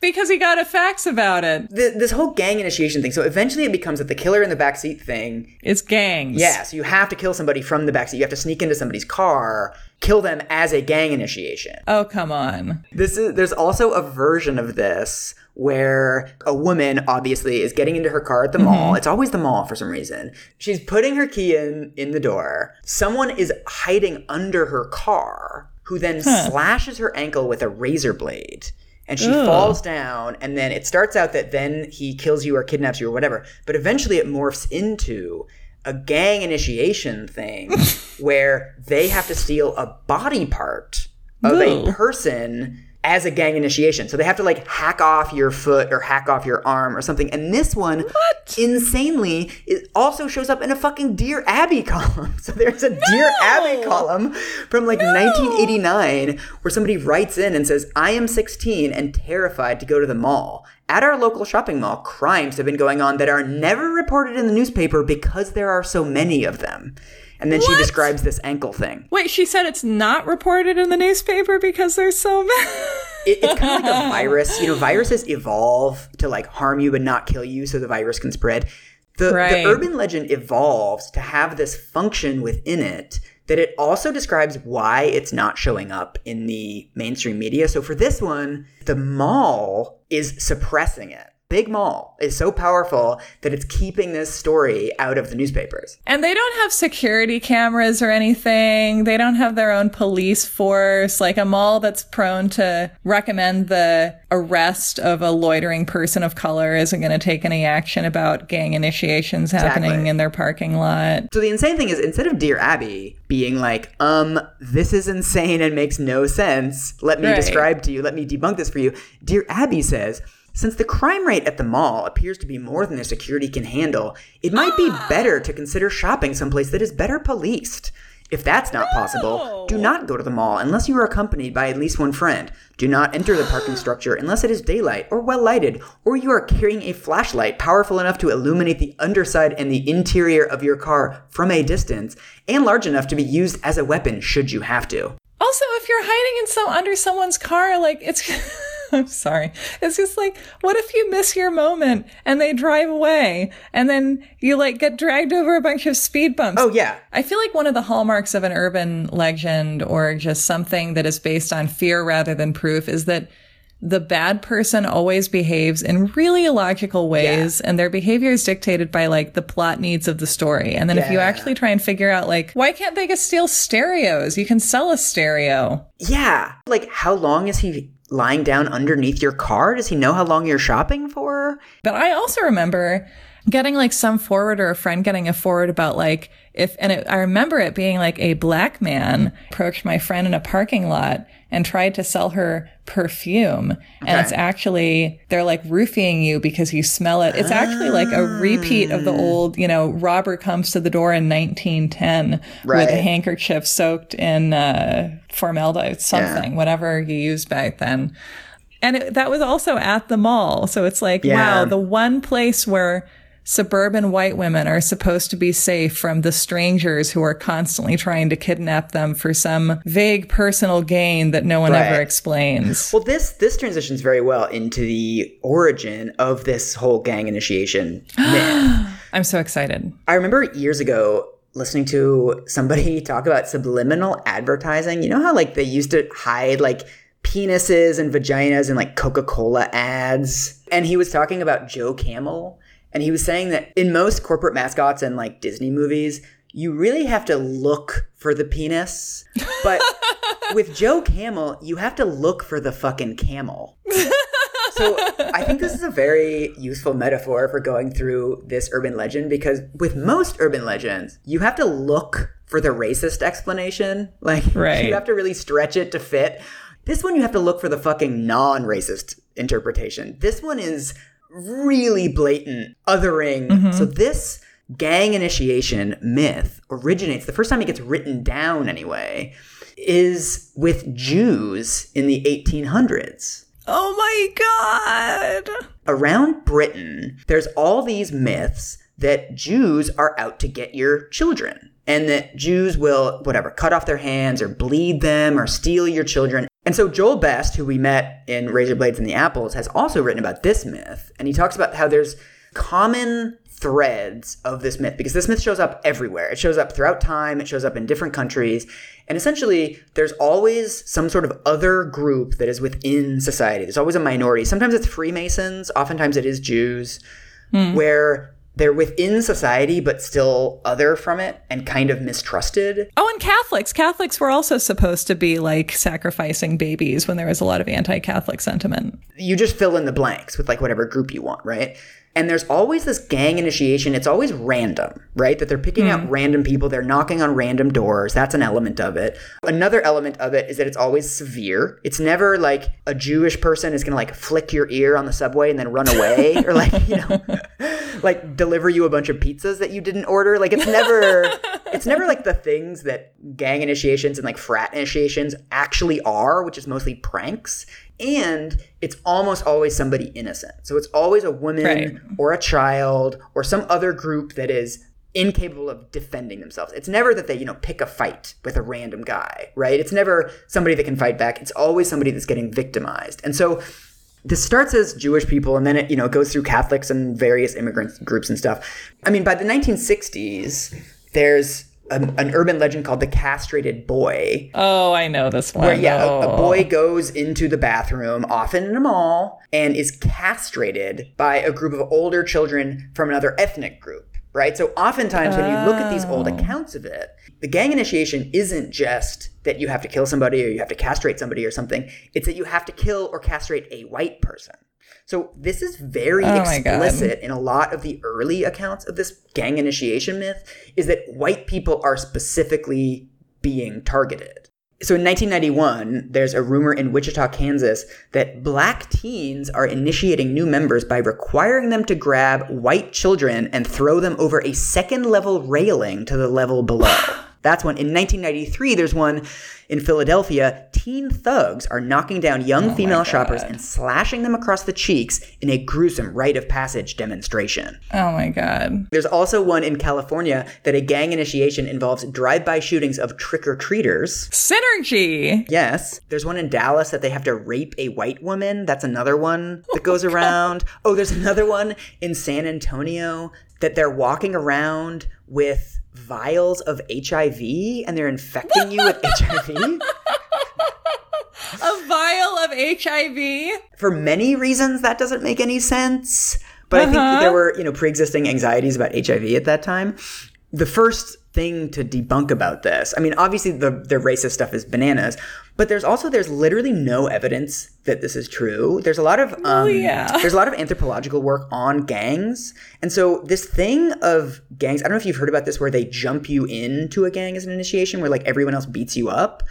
Because he got a fax about it. Th- this whole gang initiation thing. So eventually it becomes that the killer in the backseat thing It's gangs. Yeah, so you have to kill somebody from the backseat. You have to sneak into somebody's car, kill them as a gang initiation. Oh, come on. This is there's also a version of this where a woman obviously is getting into her car at the mm-hmm. mall. It's always the mall for some reason. She's putting her key in in the door. Someone is hiding under her car who then slashes her ankle with a razor blade. And she Ugh. falls down, and then it starts out that then he kills you or kidnaps you or whatever. But eventually it morphs into a gang initiation thing where they have to steal a body part of Ooh. a person as a gang initiation. So they have to like hack off your foot or hack off your arm or something. And this one, what? insanely, it also shows up in a fucking Dear Abby column. So there's a Dear Abby column from like 1989 where somebody writes in and says, I am 16 and terrified to go to the mall. At our local shopping mall, crimes have been going on that are never reported in the newspaper because there are so many of them. And then she describes this ankle thing. Wait, she said it's not reported in the newspaper because there's so many. it, it's kind of like a virus. You know, viruses evolve to like harm you but not kill you, so the virus can spread. The, Right. the urban legend evolves to have this function within it that it also describes why it's not showing up in the mainstream media. So for this one, the mall is suppressing it. Big mall is so powerful that it's keeping this story out of the newspapers. And they don't have security cameras or anything. They don't have their own police force. Like a mall that's prone to recommend the arrest of a loitering person of color isn't going to take any action about gang initiations happening Exactly. in their parking lot. So the insane thing is, instead of Dear Abby being like, um, this is insane and makes no sense, let me Right. describe to you, let me debunk this for you, Dear Abby says, since the crime rate at the mall appears to be more than their security can handle, it might be ah. better to consider shopping someplace that is better policed. If that's not possible, do not go to the mall unless you are accompanied by at least one friend. Do not enter the parking structure unless it is daylight or well lighted, or you are carrying a flashlight powerful enough to illuminate the underside and the interior of your car from a distance, and large enough to be used as a weapon should you have to. Also, if you're hiding in some under someone's car, like it's I'm sorry. It's just like, what if you miss your moment and they drive away and then you like get dragged over a bunch of speed bumps? Oh, yeah. I feel like one of the hallmarks of an urban legend or just something that is based on fear rather than proof is that the bad person always behaves in really illogical ways and their behavior is dictated by like the plot needs of the story. And then if you actually try and figure out like, why can't they just steal stereos? You can sell a stereo. Yeah. Like, how long is he lying down underneath your car? Does he know how long you're shopping for? But I also remember getting like some forward or a friend getting a forward about like if, and it, I remember it being like a black man approached my friend in a parking lot and tried to sell her perfume. And it's actually, they're like roofing you because you smell it. It's actually like a repeat of the old, you know, robber comes to the door in 1910 with a handkerchief soaked in, uh, formaldehyde, something, whatever you used back then. And it, that was also at the mall. So it's like, Yeah. wow, the one place where suburban white women are supposed to be safe from the strangers who are constantly trying to kidnap them for some vague personal gain that no one ever explains. Well, this this transitions very well into the origin of this whole gang initiation myth. I'm so excited. I remember years ago listening to somebody talk about subliminal advertising. You know how like they used to hide like penises and vaginas in like Coca-Cola ads? And he was talking about Joe Camel and he was saying that in most corporate mascots and like Disney movies, you really have to look for the penis. But with Joe Camel, you have to look for the fucking camel. So I think this is a very useful metaphor for going through this urban legend because with most urban legends, you have to look for the racist explanation. Like Right. you have to really stretch it to fit. This one you have to look for the fucking non-racist interpretation. This one is really blatant othering. Mm-hmm. So this gang initiation myth originates the first time it gets written down anyway is with Jews in the 1800s Oh my God. around Britain, there's all these myths that Jews are out to get your children and that Jews will, whatever, cut off their hands or bleed them or steal your children. And so Joel Best, who we met in Razor Blades and the Apples, has also written about this myth. And he talks about how there's common threads of this myth because this myth shows up everywhere. It shows up throughout time, it shows up in different countries. And essentially, there's always some sort of other group that is within society. There's always a minority. Sometimes it's Freemasons, oftentimes it is Jews, hmm. where they're within society but still other from it and kind of mistrusted. Oh, and Catholics. Catholics were also supposed to be like sacrificing babies when there was a lot of anti Catholic sentiment. you just fill in the blanks with like whatever group you want, right? And there's always this gang initiation. It's always random, right? That they're picking out mm-hmm. random people. They're knocking on random doors. That's an element of it. Another element of it is that it's always severe. It's never like a Jewish person is going to like flick your ear on the subway and then run away or like, you know, like deliver you a bunch of pizzas that you didn't order. Like it's never it's never like the things that gang initiations and like frat initiations actually are, which is mostly pranks. And it's almost always somebody innocent. So it's always a woman Right. or a child or some other group that is incapable of defending themselves. It's never that they, you know, pick a fight with a random guy, right? It's never somebody that can fight back. It's always somebody that's getting victimized. And so this starts as Jewish people and then it, you know, goes through Catholics and various immigrant groups and stuff. I mean, by the 1960s, there's a, an urban legend called the castrated boy. Oh, I know this one. Where, yeah, a, a Oh. boy goes into the bathroom, often in a mall, and is castrated by a group of older children from another ethnic group. Right? So, oftentimes, when you look at these old Oh. accounts of it, the gang initiation isn't just that you have to kill somebody or you have to castrate somebody or something. It's that you have to kill or castrate a white person. So, this is very Oh explicit in a lot of the early accounts of this gang initiation myth is that white people are specifically being targeted. So in 1991, there's a rumor in Wichita, Kansas that black teens are initiating new members by requiring them to grab white children and throw them over a second level railing to the level below. That's when In 1993, there's one in Philadelphia. Teen thugs are knocking down young oh female shoppers and slashing them across the cheeks in a gruesome rite of passage demonstration. Oh my god. There's also one in California that a gang initiation involves drive-by shootings of trick-or-treaters. Synergy. Yes. There's one in Dallas that they have to rape a white woman. That's another one that goes around. Oh, there's another one in San Antonio that they're walking around with vials of HIV and they're infecting you with HIV. A vial of HIV. For many reasons, that doesn't make any sense. But I think uh-huh. there were, you know, pre-existing anxieties about HIV at that time. The first thing to debunk about this, I mean, obviously the the racist stuff is bananas, but there's also there's literally no evidence that this is true. There's a lot of um, yeah. there's a lot of anthropological work on gangs, and so this thing of gangs, I don't know if you've heard about this, where they jump you into a gang as an initiation, where like everyone else beats you up.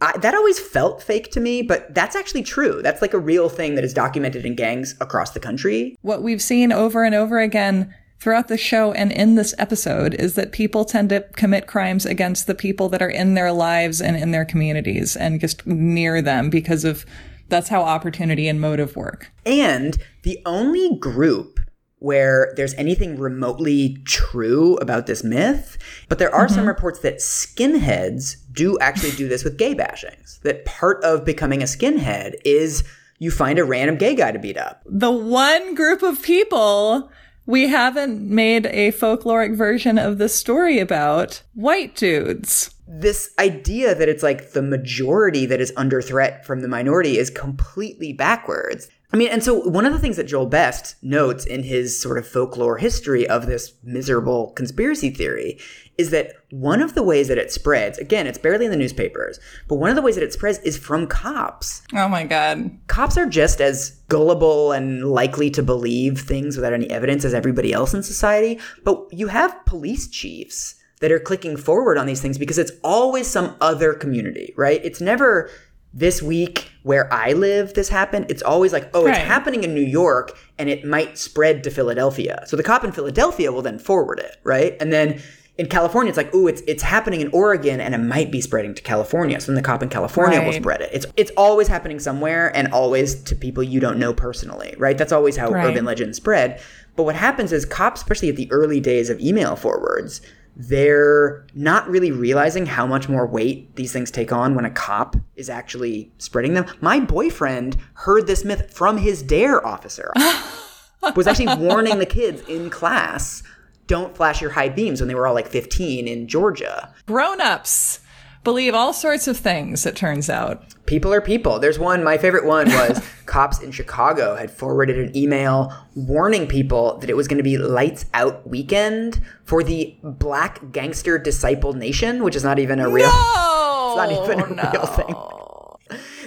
I, that always felt fake to me, but that's actually true. That's like a real thing that is documented in gangs across the country. What we've seen over and over again throughout the show and in this episode is that people tend to commit crimes against the people that are in their lives and in their communities and just near them because of that's how opportunity and motive work. And the only group where there's anything remotely true about this myth, but there are some mm-hmm. reports that skinheads do actually do this with gay bashings. That part of becoming a skinhead is you find a random gay guy to beat up. The one group of people we haven't made a folkloric version of this story about white dudes. this idea that it's like the majority that is under threat from the minority is completely backwards. I mean, and so one of the things that Joel Best notes in his sort of folklore history of this miserable conspiracy theory is that one of the ways that it spreads, again, it's barely in the newspapers, but one of the ways that it spreads is from cops. Oh my god. Cops are just as gullible and likely to believe things without any evidence as everybody else in society, but you have police chiefs that are clicking forward on these things because it's always some other community, right? It's never this week where I live, this happened. It's always like, oh, it's happening in New York and it might spread to Philadelphia. So the cop in Philadelphia will then forward it, right? And then in California, it's like, ooh, it's it's happening in Oregon and it might be spreading to California. So then the cop in California will spread it. It's it's always happening somewhere and always to people you don't know personally, right? That's always how Right. urban legends spread. But what happens is cops, especially at the early days of email forwards, they're not really realizing how much more weight these things take on when a cop is actually spreading them. My boyfriend heard this myth from his DARE officer. was actually warning the kids in class, don't flash your high beams when they were all like 15 in Georgia. Grown-ups believe all sorts of things, it turns out. People are people. There's one, my favorite one was cops in Chicago had forwarded an email warning people that it was going to be lights out weekend for the Black Gangster Disciple Nation, which is not even a real No! not even a real thing.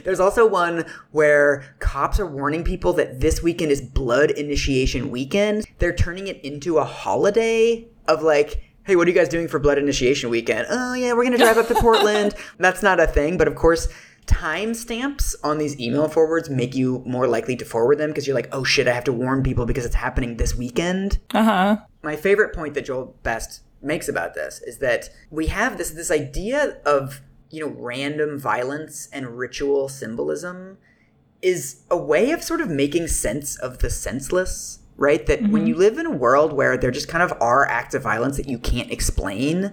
There's also one where cops are warning people that this weekend is blood initiation weekend. They're turning it into a holiday of like, hey, what are you guys doing for blood initiation weekend? Oh, yeah, we're going to drive up to Portland. That's not a thing. But of course, timestamps on these email forwards make you more likely to forward them because you're like, oh shit, I have to warn people because it's happening this weekend Uh-huh. my favorite point that Joel Best makes about this is that we have this this idea of you know random violence and ritual symbolism is a way of sort of making sense of the senseless right that when you live in a world where there just kind of are acts of violence that you can't explain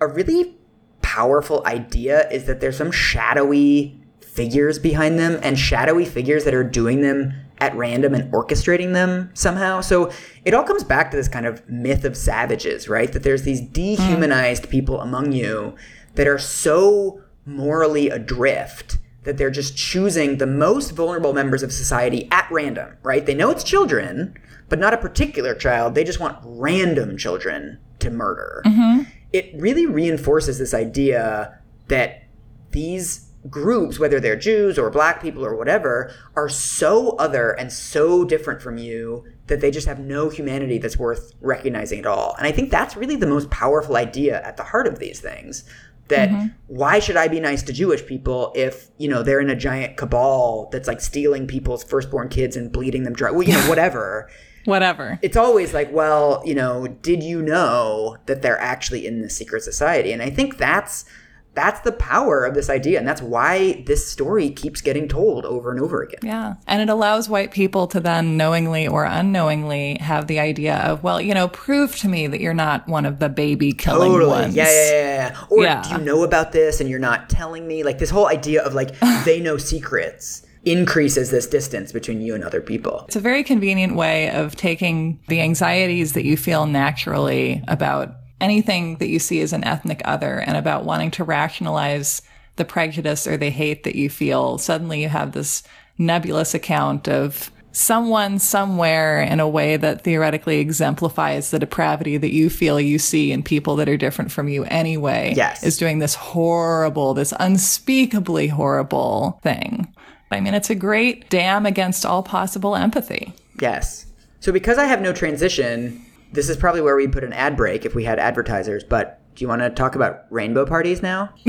a really powerful idea is that there's some shadowy figures behind them and shadowy figures that are doing them at random and orchestrating them somehow. So it all comes back to this kind of myth of savages, right? That there's these dehumanized mm. people among you that are so morally adrift that they're just choosing the most vulnerable members of society at random, right? They know it's children, but not a particular child. They just want random children to murder. Mm-hmm. It really reinforces this idea that these groups, whether they're Jews or black people or whatever, are so other and so different from you that they just have no humanity that's worth recognizing at all. And I think that's really the most powerful idea at the heart of these things. That mm-hmm. why should I be nice to Jewish people if, you know, they're in a giant cabal that's like stealing people's firstborn kids and bleeding them dry? Well, you know, whatever. whatever. It's always like, well, you know, did you know that they're actually in the secret society? And I think that's that's the power of this idea and that's why this story keeps getting told over and over again yeah and it allows white people to then knowingly or unknowingly have the idea of well you know prove to me that you're not one of the baby killing totally. ones yeah yeah yeah, yeah. or yeah. do you know about this and you're not telling me like this whole idea of like they know secrets increases this distance between you and other people. It's a very convenient way of taking the anxieties that you feel naturally about anything that you see as an ethnic other and about wanting to rationalize the prejudice or the hate that you feel, suddenly you have this nebulous account of someone somewhere in a way that theoretically exemplifies the depravity that you feel you see in people that are different from you anyway. Yes. Is doing this horrible, this unspeakably horrible thing. I mean, it's a great dam against all possible empathy. Yes. So because I have no transition, this is probably where we put an ad break if we had advertisers, but do you want to talk about rainbow parties now?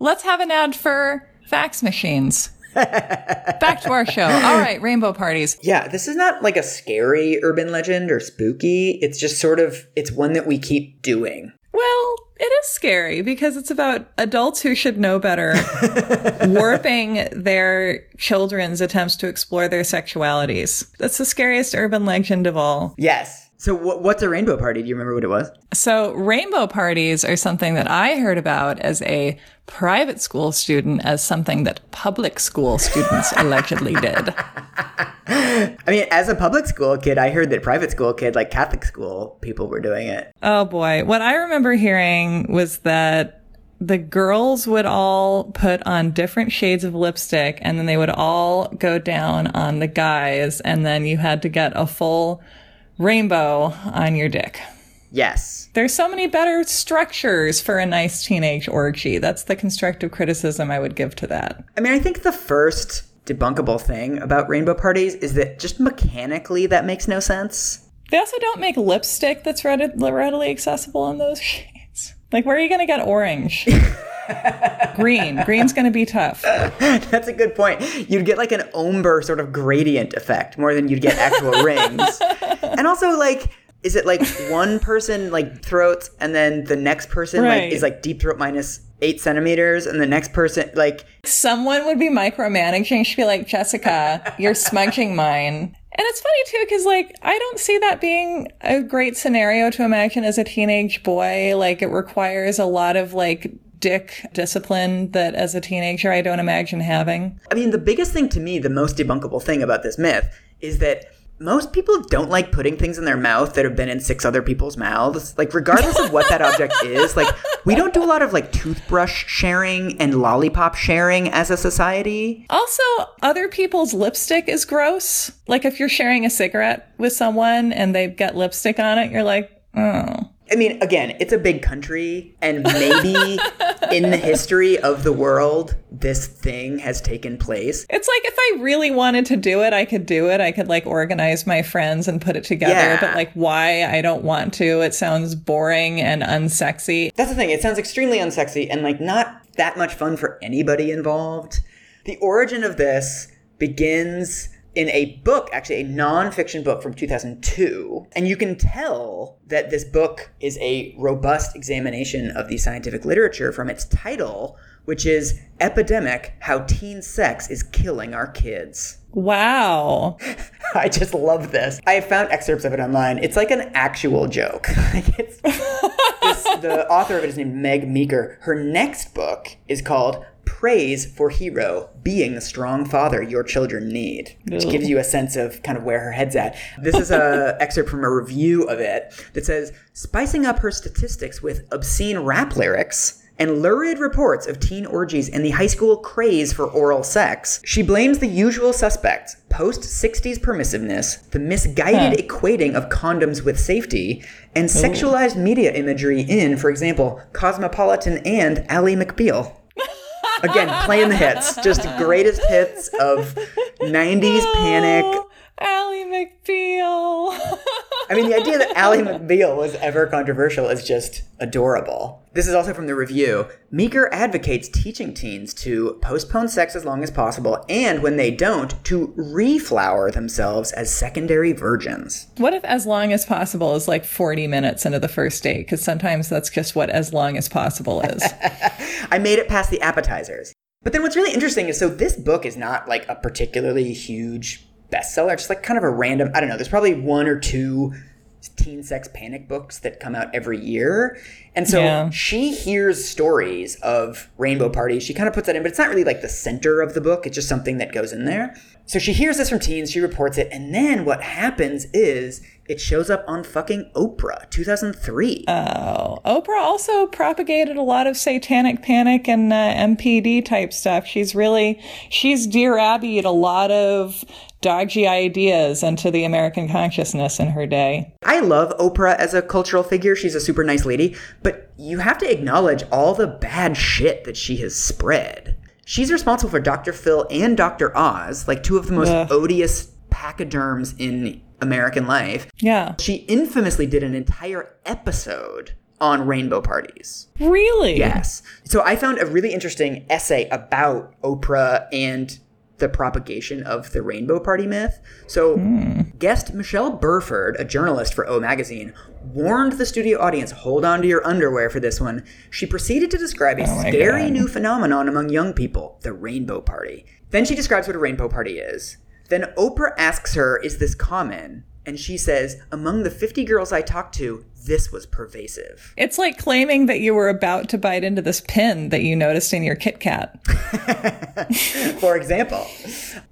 Let's have an ad for fax machines. Back to our show. All right, rainbow parties. Yeah, this is not like a scary urban legend or spooky. It's just sort of it's one that we keep doing. Well, it is scary because it's about adults who should know better warping their children's attempts to explore their sexualities. That's the scariest urban legend of all. Yes. So, what's a rainbow party? Do you remember what it was? So, rainbow parties are something that I heard about as a private school student as something that public school students allegedly did. I mean, as a public school kid, I heard that private school kid, like Catholic school people, were doing it. Oh boy. What I remember hearing was that the girls would all put on different shades of lipstick and then they would all go down on the guys and then you had to get a full rainbow on your dick. Yes. There's so many better structures for a nice teenage orgy. That's the constructive criticism I would give to that. I mean, I think the first debunkable thing about rainbow parties is that just mechanically that makes no sense. They also don't make lipstick that's readily accessible in those shades. Like, where are you going to get orange? Green. Green's going to be tough. That's a good point. You'd get like an ombre sort of gradient effect more than you'd get actual rings. And also, like, is it like one person like throats and then the next person right. like is like deep throat minus eight centimeters and the next person like someone would be micromanaging she'd be like jessica you're smudging mine and it's funny too because like i don't see that being a great scenario to imagine as a teenage boy like it requires a lot of like dick discipline that as a teenager I don't imagine having? I mean, the biggest thing to me, the most debunkable thing about this myth is that most people don't like putting things in their mouth that have been in six other people's mouths. Like, regardless of what that object is, like, we don't do a lot of like toothbrush sharing and lollipop sharing as a society. Also, other people's lipstick is gross. Like, if you're sharing a cigarette with someone and they've got lipstick on it, you're like, oh. I mean, again, it's a big country, and maybe in the history of the world, this thing has taken place. It's like if I really wanted to do it, I could do it. I could like organize my friends and put it together. Yeah. But like, why I don't want to? It sounds boring and unsexy. That's the thing. It sounds extremely unsexy and like not that much fun for anybody involved. The origin of this begins in a book, actually a nonfiction book from 2002. And you can tell that this book is a robust examination of the scientific literature from its title, which is Epidemic How Teen Sex is Killing Our Kids. Wow. I just love this. I found excerpts of it online. It's like an actual joke. this, the author of it is named Meg Meeker. Her next book is called praise for Hero being the strong father your children need, which Ew. gives you a sense of kind of where her head's at. This is a excerpt from a review of it that says, spicing up her statistics with obscene rap lyrics and lurid reports of teen orgies and the high school craze for oral sex, she blames the usual suspects post 60s permissiveness, the misguided equating of condoms with safety, and sexualized media imagery in, for example, Cosmopolitan and Ally McBeal. Again, playing the hits, just greatest hits of 90s panic. Oh, Ally McBeal. I mean, the idea that Ally McBeal was ever controversial is just adorable. This is also from the review. Meeker advocates teaching teens to postpone sex as long as possible, and when they don't, to reflower themselves as secondary virgins. what if as long as possible is like 40 minutes into the first date? Because sometimes that's just what as long as possible is. I made it past the appetizers. But then what's really interesting is so this book is not like a particularly huge bestseller. Just like kind of a random, I don't know, there's probably one or two teen sex panic books that come out every year. And so Yeah. she hears stories of rainbow parties. She kind of puts that in, but it's not really like the center of the book. It's just something that goes in there. So she hears this from teens, she reports it, and then what happens is it shows up on fucking Oprah, 2003. Oh, Oprah also propagated a lot of satanic panic and uh, MPD type stuff. She's really, she's Dear Abby a lot of dodgy ideas into the American consciousness in her day. I love Oprah as a cultural figure. She's a super nice lady, but you have to acknowledge all the bad shit that she has spread. She's responsible for Dr. Phil and Dr. Oz, like two of the most Ugh. odious pachyderms in American life. Yeah. She infamously did an entire episode on rainbow parties. Really? Yes. So I found a really interesting essay about Oprah and the propagation of the rainbow party myth. So, guest Michelle Burford, a journalist for O Magazine, warned the studio audience hold on to your underwear for this one. She proceeded to describe a Oh scary God. new phenomenon among young people the rainbow party. Then she describes what a rainbow party is. Then Oprah asks her, Is this common? And she says, Among the 50 girls I talked to, this was pervasive. It's like claiming that you were about to bite into this pin that you noticed in your Kit Kat. for example.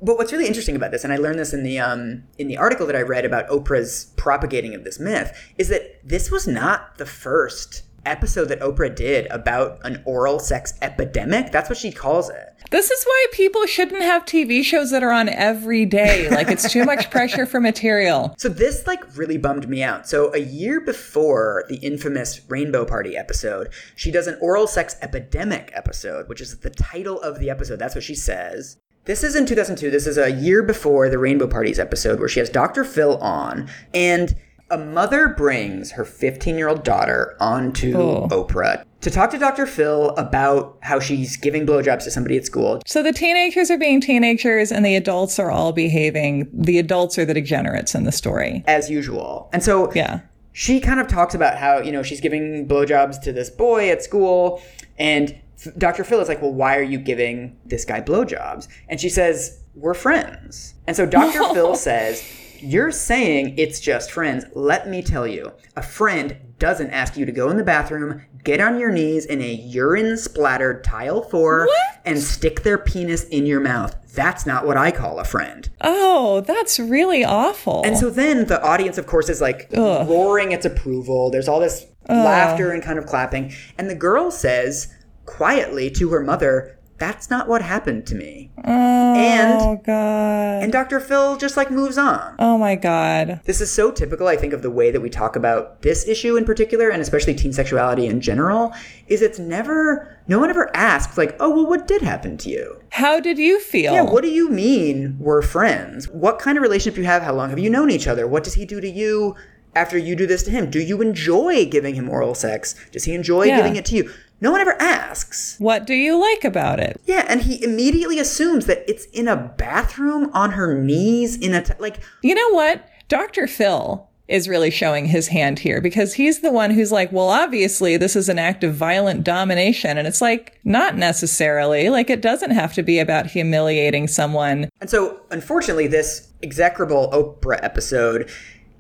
But what's really interesting about this, and I learned this in the um, in the article that I read about Oprah's propagating of this myth, is that this was not the first episode that Oprah did about an oral sex epidemic. That's what she calls it. This is why people shouldn't have TV shows that are on every day. Like it's too much pressure for material. So this like really bummed me out. So a year before the infamous Rainbow Party episode, she does an oral sex epidemic episode, which is the title of the episode. That's what she says. This is in 2002. This is a year before the Rainbow Parties episode where she has Dr. Phil on and a mother brings her 15-year-old daughter onto Oh. Oprah to talk to Dr. Phil about how she's giving blowjobs to somebody at school. So the teenagers are being teenagers and the adults are all behaving. The adults are the degenerates in the story. as usual. And so Yeah. she kind of talks about how, you know, she's giving blowjobs to this boy at school. And Dr. Phil is like, well, why are you giving this guy blowjobs? And she says, we're friends. And so Dr. Phil says, you're saying it's just friends. Let me tell you, a friend doesn't ask you to go in the bathroom, get on your knees in a urine splattered tile floor, What? and stick their penis in your mouth. That's not what I call a friend. Oh, that's really awful. And so then the audience, of course, is like roaring its approval. There's all this laughter and kind of clapping. And the girl says quietly to her mother, That's not what happened to me. oh and- god. And Dr. Phil just like moves on. oh my god. This is so typical, I think, of the way that we talk about this issue in particular, and especially teen sexuality in general, is it's never, no one ever asks, like, oh, well, what did happen to you? How did you feel? Yeah, what do you mean we're friends? What kind of relationship you have? How long have you known each other? What does he do to you after you do this to him? Do you enjoy giving him oral sex? Does he enjoy Yeah. giving it to you? No one ever asks. What do you like about it? Yeah, and he immediately assumes that it's in a bathroom on her knees in a t- like You know what? Dr. Phil is really showing his hand here because he's the one who's like, well, obviously this is an act of violent domination. And it's like, not necessarily. Like, it doesn't have to be about humiliating someone. And so, unfortunately, this execrable Oprah episode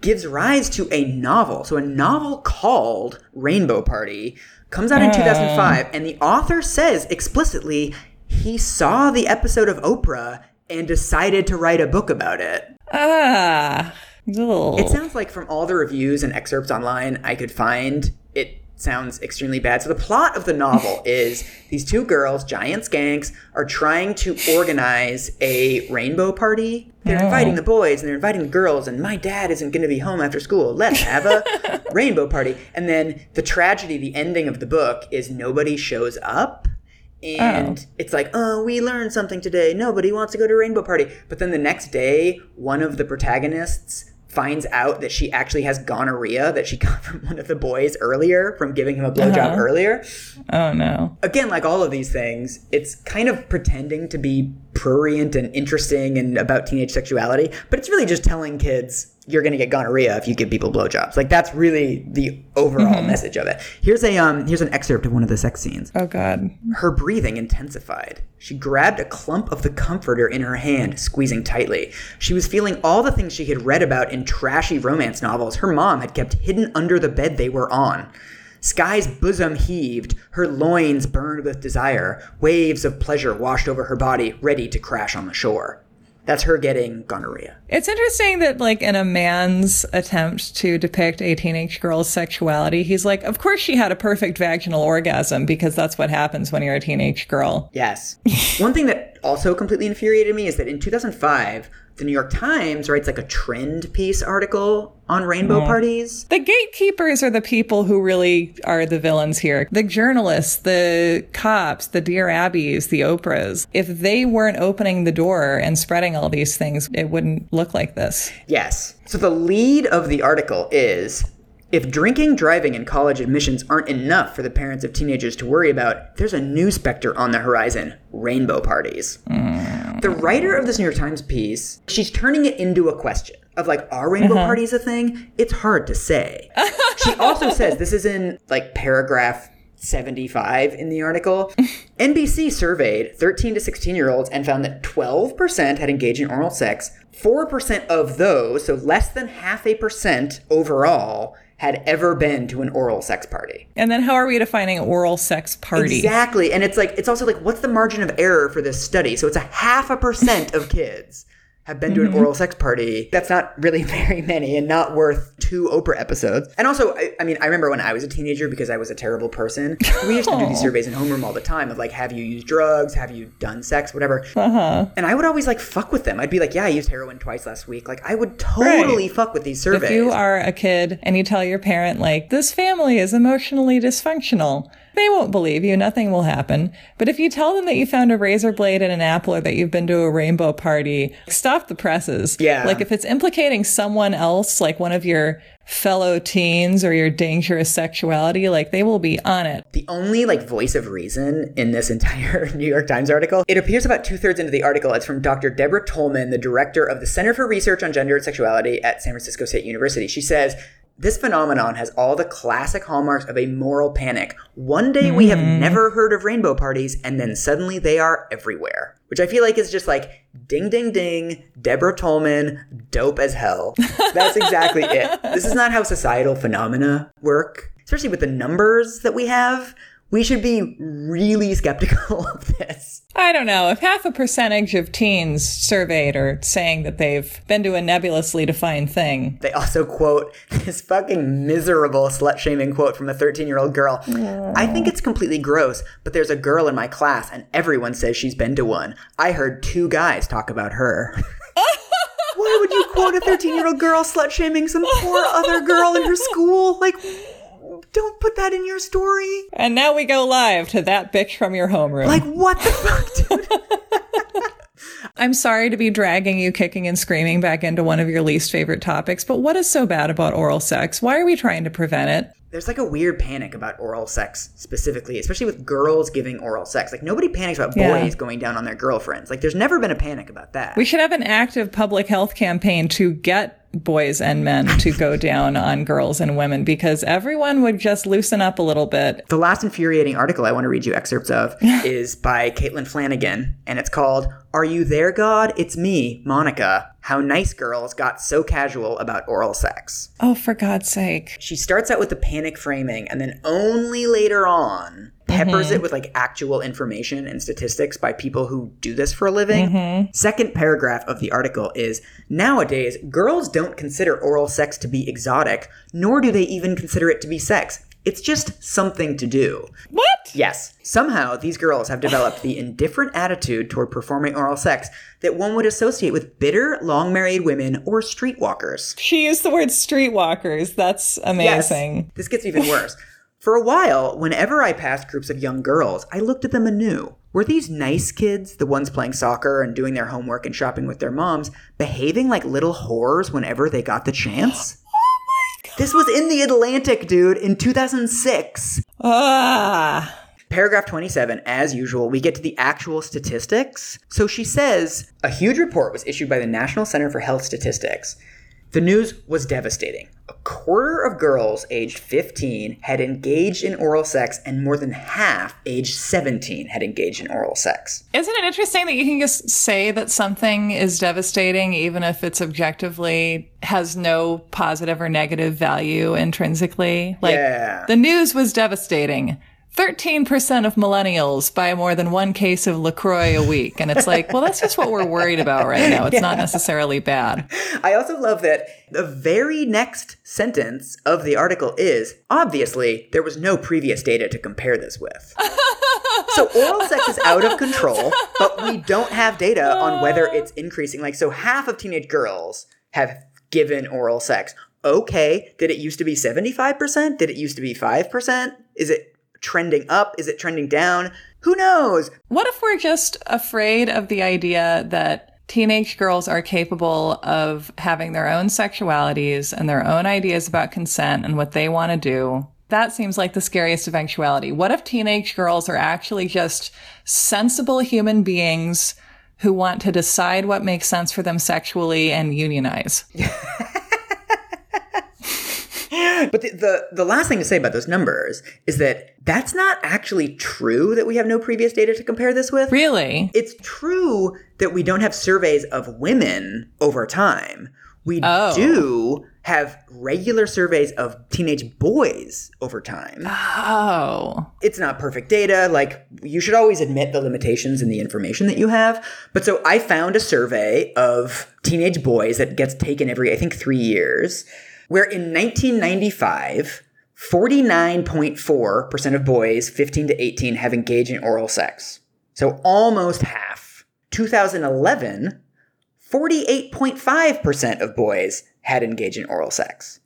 gives rise to a novel. So, a novel called Rainbow Party comes out in 2005, and the author says explicitly he saw the episode of Oprah and decided to write a book about it. Ah. ugh. It sounds like from all the reviews and excerpts online I could find, it sounds extremely bad. So the plot of the novel is these two girls, giant skanks, are trying to organize a rainbow party. They're inviting the boys and they're inviting the girls, and my dad isn't going to be home after school. Let's have a rainbow party. And then the tragedy, the ending of the book is nobody shows up. And oh. it's like, oh, we learned something today. Nobody wants to go to a rainbow party. But then the next day, one of the protagonists finds out that she actually has gonorrhea that she got from one of the boys earlier from giving him a blowjob Uh-huh. earlier. oh no. Again, like all of these things, it's kind of pretending to be prurient and interesting and about teenage sexuality, but it's really just telling kids you're going to get gonorrhea if you give people blowjobs. Like that's really the overall message of it. Here's a um here's an excerpt of one of the sex scenes. Oh god. Her breathing intensified. She grabbed a clump of the comforter in her hand, squeezing tightly. She was feeling all the things she had read about in trashy romance novels her mom had kept hidden under the bed they were on. Sky's bosom heaved, her loins burned with desire. Waves of pleasure washed over her body, ready to crash on the shore. That's her getting gonorrhea. It's interesting that, like, in a man's attempt to depict a teenage girl's sexuality, he's like, of course she had a perfect vaginal orgasm because that's what happens when you're a teenage girl. Yes. One thing that also completely infuriated me is that in 2005, the New York Times writes like a trend piece article on rainbow mm. parties. The gatekeepers are the people who really are the villains here. The journalists, the cops, the Dear Abbys, the Oprahs. If they weren't opening the door and spreading all these things, it wouldn't look like this. Yes. So the lead of the article is if drinking, driving, and college admissions aren't enough for the parents of teenagers to worry about, there's a new specter on the horizon rainbow parties. Mm. The writer of this New York Times piece, she's turning it into a question of like, are rainbow uh-huh. parties a thing? It's hard to say. she also says this is in like paragraph 75 in the article. NBC surveyed 13 to 16 year olds and found that 12% had engaged in oral sex. 4% of those, so less than half a percent overall, had ever been to an oral sex party. And then how are we defining oral sex party? Exactly. And it's like, it's also like, what's the margin of error for this study? So it's a half a percent of kids have been to an oral sex party. That's not really very many and not worth two Oprah episodes. And also, I, I mean, I remember when I was a teenager because I was a terrible person. We used to do these surveys in homeroom all the time of like, have you used drugs? Have you done sex? Whatever. Uh-huh. And I would always like fuck with them. I'd be like, yeah, I used heroin twice last week. Like, I would totally fuck with these surveys. If you are a kid and you tell your parent, like, this family is emotionally dysfunctional, they won't believe you. Nothing will happen. But if you tell them that you found a razor blade in an apple or that you've been to a rainbow party, stop the presses. Yeah. Like if it's implicating someone else, like one of your fellow teens or your dangerous sexuality, like they will be on it. the only like voice of reason in this entire New York Times article. It appears about two thirds into the article. It's from Dr. Deborah Tolman, the director of the Center for Research on Gender and Sexuality at San Francisco State University. She says. This phenomenon has all the classic hallmarks of a moral panic. One day we have mm-hmm. never heard of rainbow parties, and then suddenly they are everywhere. Which I feel like is just like ding, ding, ding, Deborah Tolman, dope as hell. That's exactly it. This is not how societal phenomena work, especially with the numbers that we have. We should be really skeptical of this. I don't know. If half a percentage of teens surveyed are saying that they've been to a nebulously defined thing, They also quote this fucking miserable slut shaming quote from a 13 year old girl. I think it's completely gross, but there's a girl in my class and everyone says she's been to one. I heard two guys talk about her. Why would you quote a 13 year old girl slut shaming some poor other girl in her school? Like, don't put that in your story. And now we go live to that bitch from your homeroom. Like, what the fuck, dude? I'm sorry to be dragging you kicking and screaming back into one of your least favorite topics, but what is so bad about oral sex? Why are we trying to prevent it? There's like a weird panic about oral sex specifically, especially with girls giving oral sex. Like, nobody panics about Yeah. boys going down on their girlfriends. Like, there's never been a panic about that. We should have an active public health campaign to get boys and men to go down on girls and women because everyone would just loosen up a little bit. The last infuriating article I want to read you excerpts of is by Caitlin Flanagan, and it's called Are You There, God? It's Me, Monica. How Nice Girls Got So Casual About Oral Sex. Oh, for God's sake. She starts out with the panic framing, and then only later on peppers mm-hmm. it with like actual information and statistics by people who do this for a living. Mm-hmm. Second paragraph of the article is nowadays, girls don't consider oral sex to be exotic, nor do they even consider it to be sex. It's just something to do. What? Yes. Somehow, these girls have developed the indifferent attitude toward performing oral sex that one would associate with bitter, long married women or streetwalkers. She used the word streetwalkers. That's amazing. This gets even worse. For a while, whenever I passed groups of young girls, I looked at them anew. Were these nice kids, the ones playing soccer and doing their homework and shopping with their moms, behaving like little whores whenever they got the chance? This was in the Atlantic, dude, in 2006. Ah. Paragraph 27, as usual, we get to the actual statistics. So she says a huge report was issued by the National Center for Health Statistics. The news was devastating. A quarter of girls aged 15 had engaged in oral sex, and more than half aged 17 had engaged in oral sex. Isn't it interesting that you can just say that something is devastating even if it's objectively has no positive or negative value intrinsically? Like Yeah. the news was devastating. 13% of millennials buy more than one case of LaCroix a week. And it's like, well, that's just what we're worried about right now. It's not necessarily bad. I also love that the very next sentence of the article is obviously there was no previous data to compare this with. so oral sex is out of control, but we don't have data on whether it's increasing. Like, so half of teenage girls have given oral sex. Okay, did it used to be 75%? Did it used to be 5%? Is it trending up? Is it trending down? Who knows? What if we're just afraid of the idea that teenage girls are capable of having their own sexualities and their own ideas about consent and what they want to do? That seems like the scariest eventuality. What if teenage girls are actually just sensible human beings who want to decide what makes sense for them sexually and unionize? But the, the the last thing to say about those numbers is that that's not actually true that we have no previous data to compare this with. Really? It's true that we don't have surveys of women over time. We Oh. do have regular surveys of teenage boys over time. Oh. It's not perfect data. Like, you should always admit the limitations in the information that you have. But so I found a survey of teenage boys that gets taken every, I think, three years, where in 1995, 49.4% of boys 15 to 18 have engaged in oral sex. So almost half. 2011, 48.5% of boys had engaged in oral sex.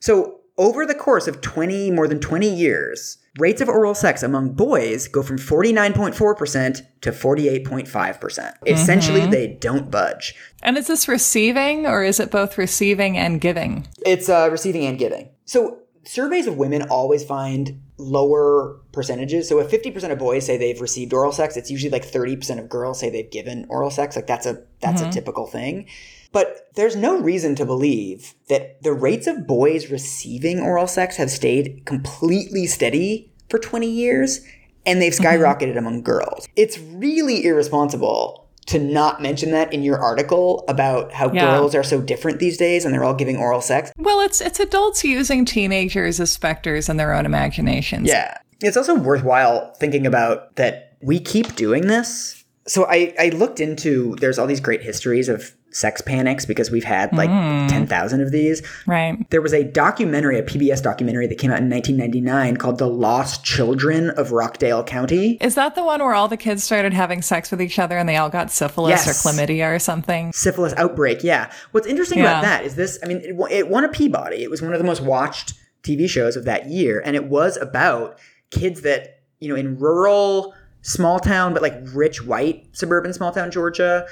So, over the course of 20, more than 20 years, rates of oral sex among boys go from 49.4% to 48.5%. Essentially, they don't budge. And is this receiving or is it both receiving and giving? It's uh, receiving and giving. So, surveys of women always find lower percentages. So, if 50% of boys say they've received oral sex, it's usually like 30% of girls say they've given oral sex. Like, that's a that's a typical thing. But there's no reason to believe that the rates of boys receiving oral sex have stayed completely steady for 20 years and they've mm-hmm. skyrocketed among girls. It's really irresponsible to not mention that in your article about how Yeah. girls are so different these days and they're all giving oral sex. Well, it's it's adults using teenagers as specters in their own imaginations. Yeah. It's also worthwhile thinking about that we keep doing this. So I, I looked into there's all these great histories of sex panics because we've had like mm. 10,000 of these. Right. There was a documentary, a PBS documentary that came out in 1999 called The Lost Children of Rockdale County. Is that the one where all the kids started having sex with each other and they all got syphilis Yes. or chlamydia or something? syphilis outbreak. Yeah. What's interesting Yeah. about that is this. I mean, it, it won a Peabody. It was one of the most watched TV shows of that year, and it was about kids that you know in rural small town but like rich white suburban small town georgia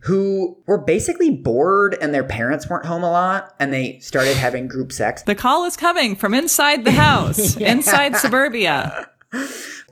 who were basically bored and their parents weren't home a lot and they started having group sex The call is coming from inside the house, inside suburbia.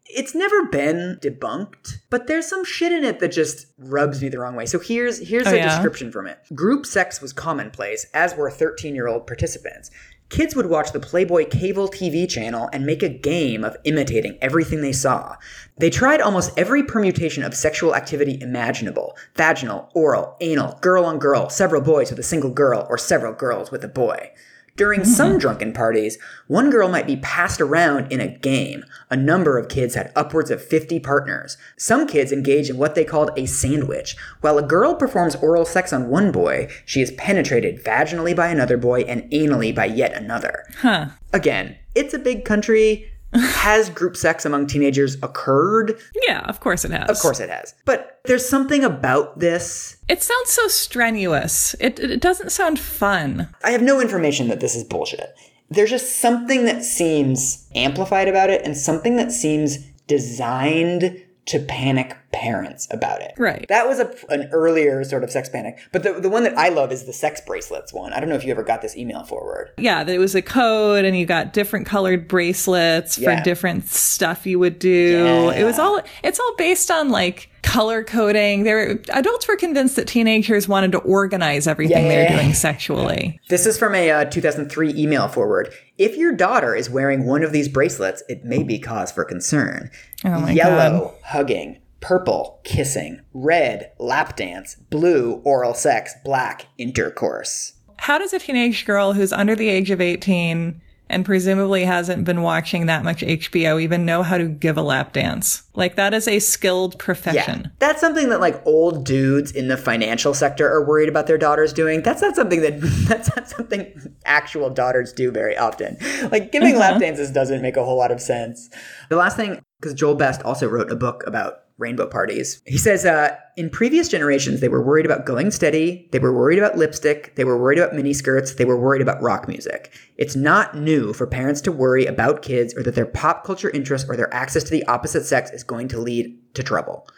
it's never been debunked, but there's some shit in it that just rubs me the wrong way. So here's here's Oh, a yeah? description from it. Group sex was commonplace, as were 13-year-old participants. Kids would watch the Playboy cable TV channel and make a game of imitating everything they saw. They tried almost every permutation of sexual activity imaginable vaginal, oral, anal, girl on girl, several boys with a single girl, or several girls with a boy. During mm-hmm. some drunken parties, one girl might be passed around in a game. A number of kids had upwards of 50 partners. Some kids engage in what they called a sandwich. While a girl performs oral sex on one boy, she is penetrated vaginally by another boy and anally by yet another. Huh. Again, it's a big country. Has group sex among teenagers occurred? Yeah, of course it has. Of course it has. But there's something about this. It sounds so strenuous. It, it doesn't sound fun. I have no information that this is bullshit. There's just something that seems amplified about it and something that seems designed to panic parents about it. Right. That was a, an earlier sort of sex panic. But the, the one that I love is the sex bracelets one. I don't know if you ever got this email forward. Yeah, it was a code and you got different colored bracelets Yeah. for different stuff you would do. Yeah. It was all it's all based on like color coding. There adults were convinced that teenagers wanted to organize everything Yeah, they were doing sexually. This is from a uh, 2003 email forward. If your daughter is wearing one of these bracelets, it may be cause for concern. Oh my Yellow, hugging. Purple, kissing. Red, lap dance. Blue, oral sex. Black, intercourse. How does a teenage girl who's under the age of 18 and presumably hasn't been watching that much HBO even know how to give a lap dance? Like that is a skilled profession. Yeah. That's something that like old dudes in the financial sector are worried about their daughters doing. That's not something that that's not something actual daughters do very often. Like giving lap uh-huh. dances doesn't make a whole lot of sense. The last thing because Joel Best also wrote a book about rainbow parties. He says uh, in previous generations they were worried about going steady, they were worried about lipstick, they were worried about miniskirts, they were worried about rock music. It's not new for parents to worry about kids or that their pop culture interest or their access to the opposite sex is going to lead to trouble.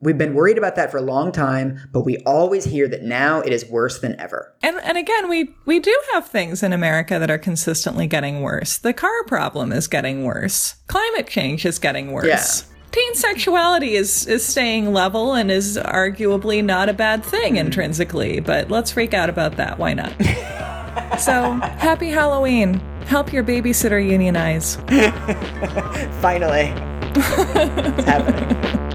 We've been worried about that for a long time, but we always hear that now it is worse than ever. And and again, we we do have things in America that are consistently getting worse. The car problem is getting worse. Climate change is getting worse. Yeah. Teen sexuality is is staying level and is arguably not a bad thing hmm. intrinsically, but let's freak out about that. Why not? so, happy Halloween. Help your babysitter unionize. Finally. it's happening.